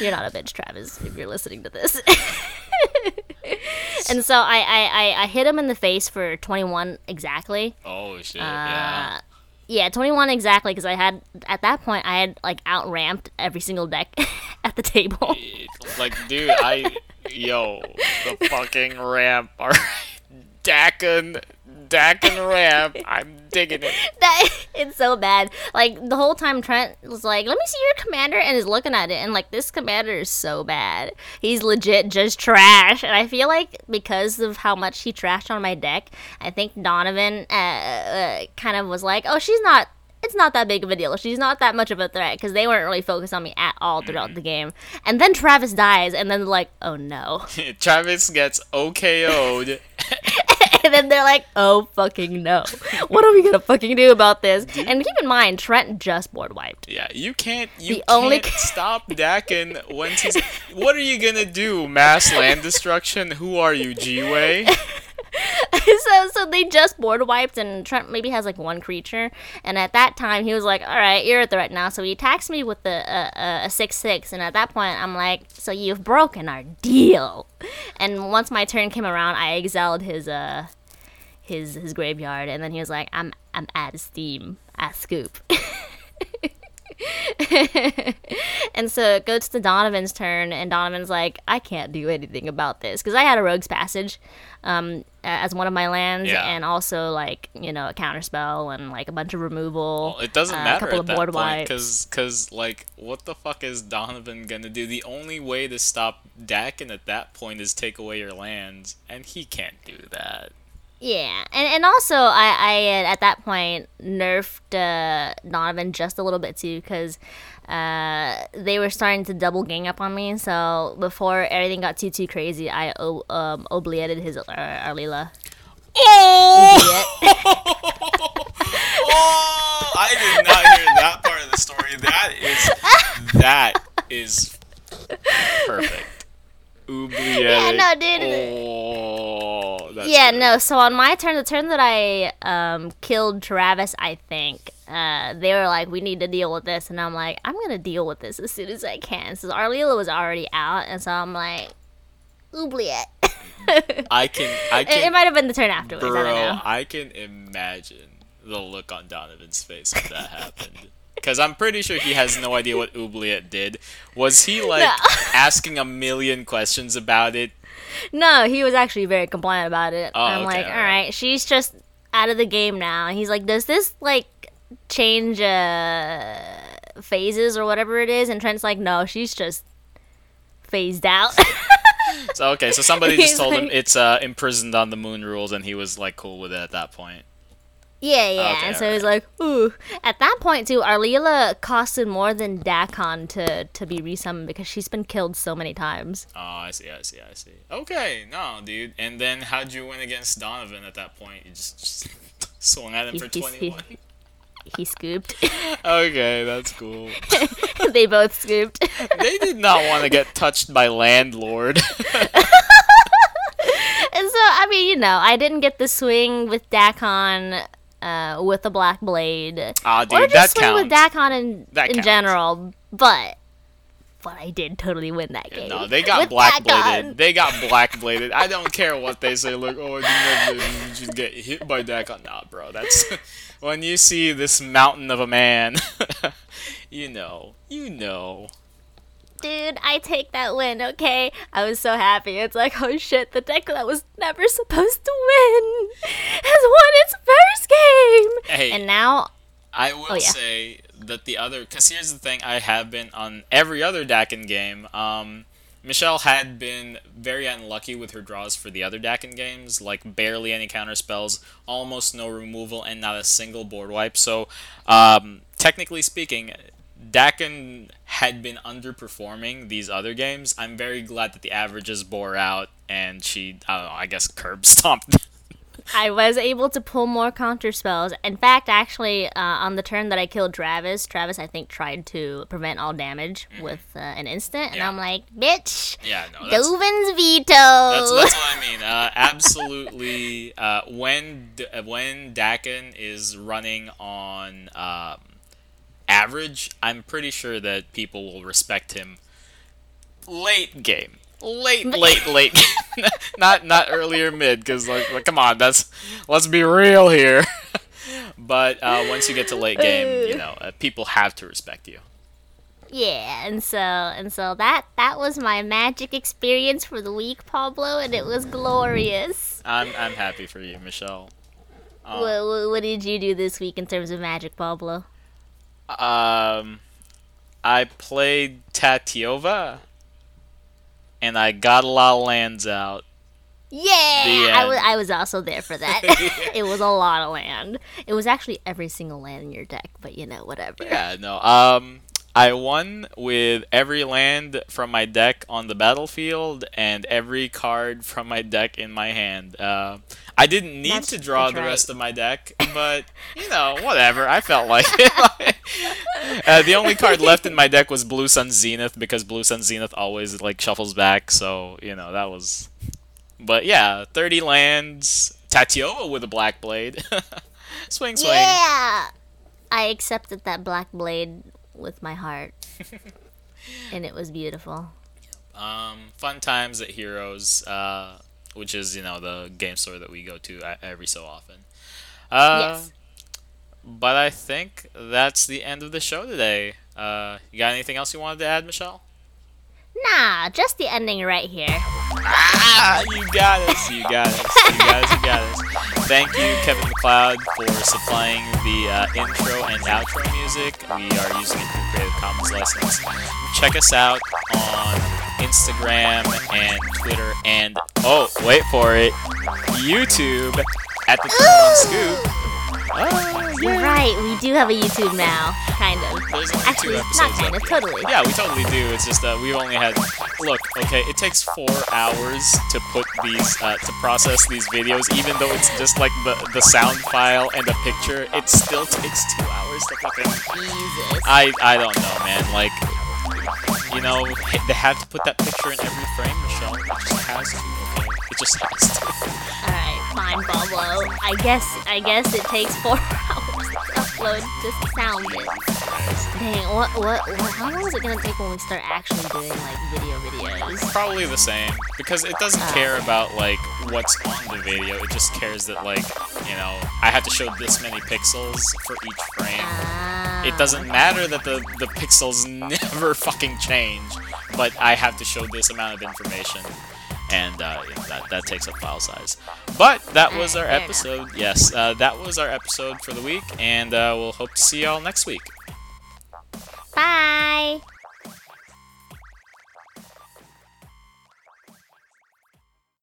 You're not a bitch, Travis, if you're listening to this. and so I, I, I, I hit him in the face for 21 exactly. Oh shit, yeah. Uh, yeah, 21 exactly because I had, at that point, I had like out ramped every single deck at the table. Like, dude, I yo the fucking ramp. All right, Dakkon, Dakkon ramp. I'm digging it. that it's so bad. Like the whole time Trent was like, "Let me see your commander," and is looking at it, and like this commander is so bad. He's legit just trash, and I feel like because of how much he trashed on my deck, I think Donovan uh, uh, kind of was like, "Oh, she's not." It's not that big of a deal. She's not that much of a threat because they weren't really focused on me at all throughout the game. And then Travis dies, and then like, "Oh no!" Travis gets OKO'd. and then they're like, "Oh fucking no! What are we gonna fucking do about this?" And keep in mind, Trent just board wiped. Yeah, you can't. You The can't only- stop Dakkon once he's. What are you gonna do? Mass land destruction? Who are you, G-Way? so so they just board wiped and Trent maybe has like one creature. And at that time he was like all right you're at the right now. So he attacks me with the a, a six six. And at that point I'm like so you've broken our deal. And once my turn came around I exiled his uh his his graveyard. And then he was like I'm I'm out of steam. I scoop and so it goes to Donovan's turn, and Donovan's like, I can't do anything about this because I had a Rogue's Passage um, as one of my lands, Yeah. and also like you know a counterspell and like a bunch of removal. Well, it doesn't uh, a matter couple at of that board point because like what the fuck is Donovan gonna do? The only way to stop Dakkon at that point is take away your lands, and he can't do that. Yeah, and and also I I at that point nerfed uh, Donovan just a little bit too because uh, they were starting to double gang up on me. So before everything got too too crazy, I o- um, obliated his uh, Alela. Oh! oh! I did not hear that part of the story. That is that is perfect. Oubliette. Yeah, no, dude. Oh, yeah, good. no. So on my turn, the turn that I um, killed Travis, I think uh, they were like, "We need to deal with this," and I'm like, "I'm gonna deal with this as soon as I can." So Alela was already out, and so I'm like, "Oubliette." I can. I It, can. it might have been the turn afterwards. I don't Bro, know. I can imagine the look on Donovan's face when that happened. Because I'm pretty sure he has no idea what Oubliette did. Was he like No. asking a million questions about it? No, he was actually very compliant about it. Oh, I'm okay, like, alright. right, she's just out of the game now. And he's like, does this like change uh phases or whatever it is? And Trent's like, no, she's just phased out. So okay, so somebody just He's told him it's uh, imprisoned on the moon rules, and he was like cool with it at that point. Yeah, yeah. Okay, and so he's like, ooh. At that point too, Alela costed more than Dakkon to to be resummoned because she's been killed so many times. Oh, I see, I see, I see. Okay, no, dude. And then how'd you win against Donovan at that point? You just, just swung at him He- for he's- he- 21. He scooped. Okay, that's cool. they both scooped. they did not want to get touched by landlord. And so, I mean, you know, I didn't get the swing with Dakkon uh, with the Black Blade. Ah, or dude, just that swing with counts. Dakkon in, That in counts. general. But but I did totally win that game. No, they got black bladed. They got black bladed. I don't care what they say. Like, oh, I didn't know you should get hit by Dakkon. Nah, bro. That's when you see this mountain of a man. you know, you know. Dude, I take that win, okay? I was so happy. It's like, oh shit, the deck that was never supposed to win has won its first game. Hey, And now, I will Oh, yeah. say that the other, because here's the thing, I have been on every other Dakkon game. Um, Michelle had been very unlucky with her draws for the other Dakkon games, like barely any counter spells, almost no removal, and not a single board wipe. So, um, technically speaking, Dakkon had been underperforming these other games. I'm very glad that the averages bore out, and she, I don't know, I guess curb stomped. I was able to pull more counter spells. In fact, actually, uh, on the turn that I killed Travis, Travis I think tried to prevent all damage with uh, an instant, and. Yeah. I'm like, bitch, yeah, no, that's, Dovin's veto. That's, that's what I mean. Uh, absolutely. Uh, when when Dakkon is running on um, average, I'm pretty sure that people will respect him. Late game, late, late, late. not not earlier mid, because like, like, come on, that's let's be real here. but uh, once you get to late game, you know, uh, people have to respect you. Yeah, and so and so that that was my magic experience for the week, Pablo, and it was glorious. I'm I'm happy for you, Michelle. Um, What, what, what did you do this week in terms of magic, Pablo? Um, I played Tatyova, and I got a lot of lands out. Yeah, I was I was also there for that. it was a lot of land. It was actually every single land in your deck, but you know whatever. Yeah, no. Um, I won with every land from my deck on the battlefield and every card from my deck in my hand. Uh, I didn't need That's- to draw the rest of my deck, but you know, whatever. I felt like it. uh, the only card left in my deck was Blue Sun Zenith because Blue Sun Zenith always like shuffles back. So you know that was. But yeah, 30 lands, Tatyova with a black blade. swing, swing. Yeah! I accepted that black blade with my heart. and it was beautiful. Um, fun times at Heroes, uh, which is you know the game store that we go to every so often. Uh, yes. But I think that's the end of the show today. Uh, you got anything else you wanted to add, Michelle? Nah, just the ending right here. Ah, you got us, you got us, you got us, you got us. Thank you, Kevin MacLeod, for supplying the uh, intro and outro music. We are using it through Creative Commons license. Check us out on Instagram and Twitter and oh, wait for it, YouTube at the Turn On Scoop. Oh, You're yeah. right, we do have a YouTube now. Kind of. Actually, not kind of, totally. Yeah, we totally do. It's just uh, we've only had. Look, okay, it takes four hours to put these uh, to process these videos, even though it's just like the the sound file and a picture. It still takes two hours to fucking. Jesus. I I don't know, man. Like, you know, they have to put that picture in every frame, Michelle. It just has to. Okay, it just has to. Alright, fine, Pablo. I guess I guess it takes four hours to upload this sound bit. Dang, what, what what how long is it gonna take when we start actually doing like video videos? Probably the same because it doesn't Ah. care about like what's on the video. It just cares that like you know I have to show this many pixels for each frame. Ah, It doesn't matter that the the pixels never fucking change, but I have to show this amount of information, and uh, yeah, that that takes up file size. But that was our episode. Yes, uh, that was our episode for the week, and uh, we'll hope to see y'all next week. Bye.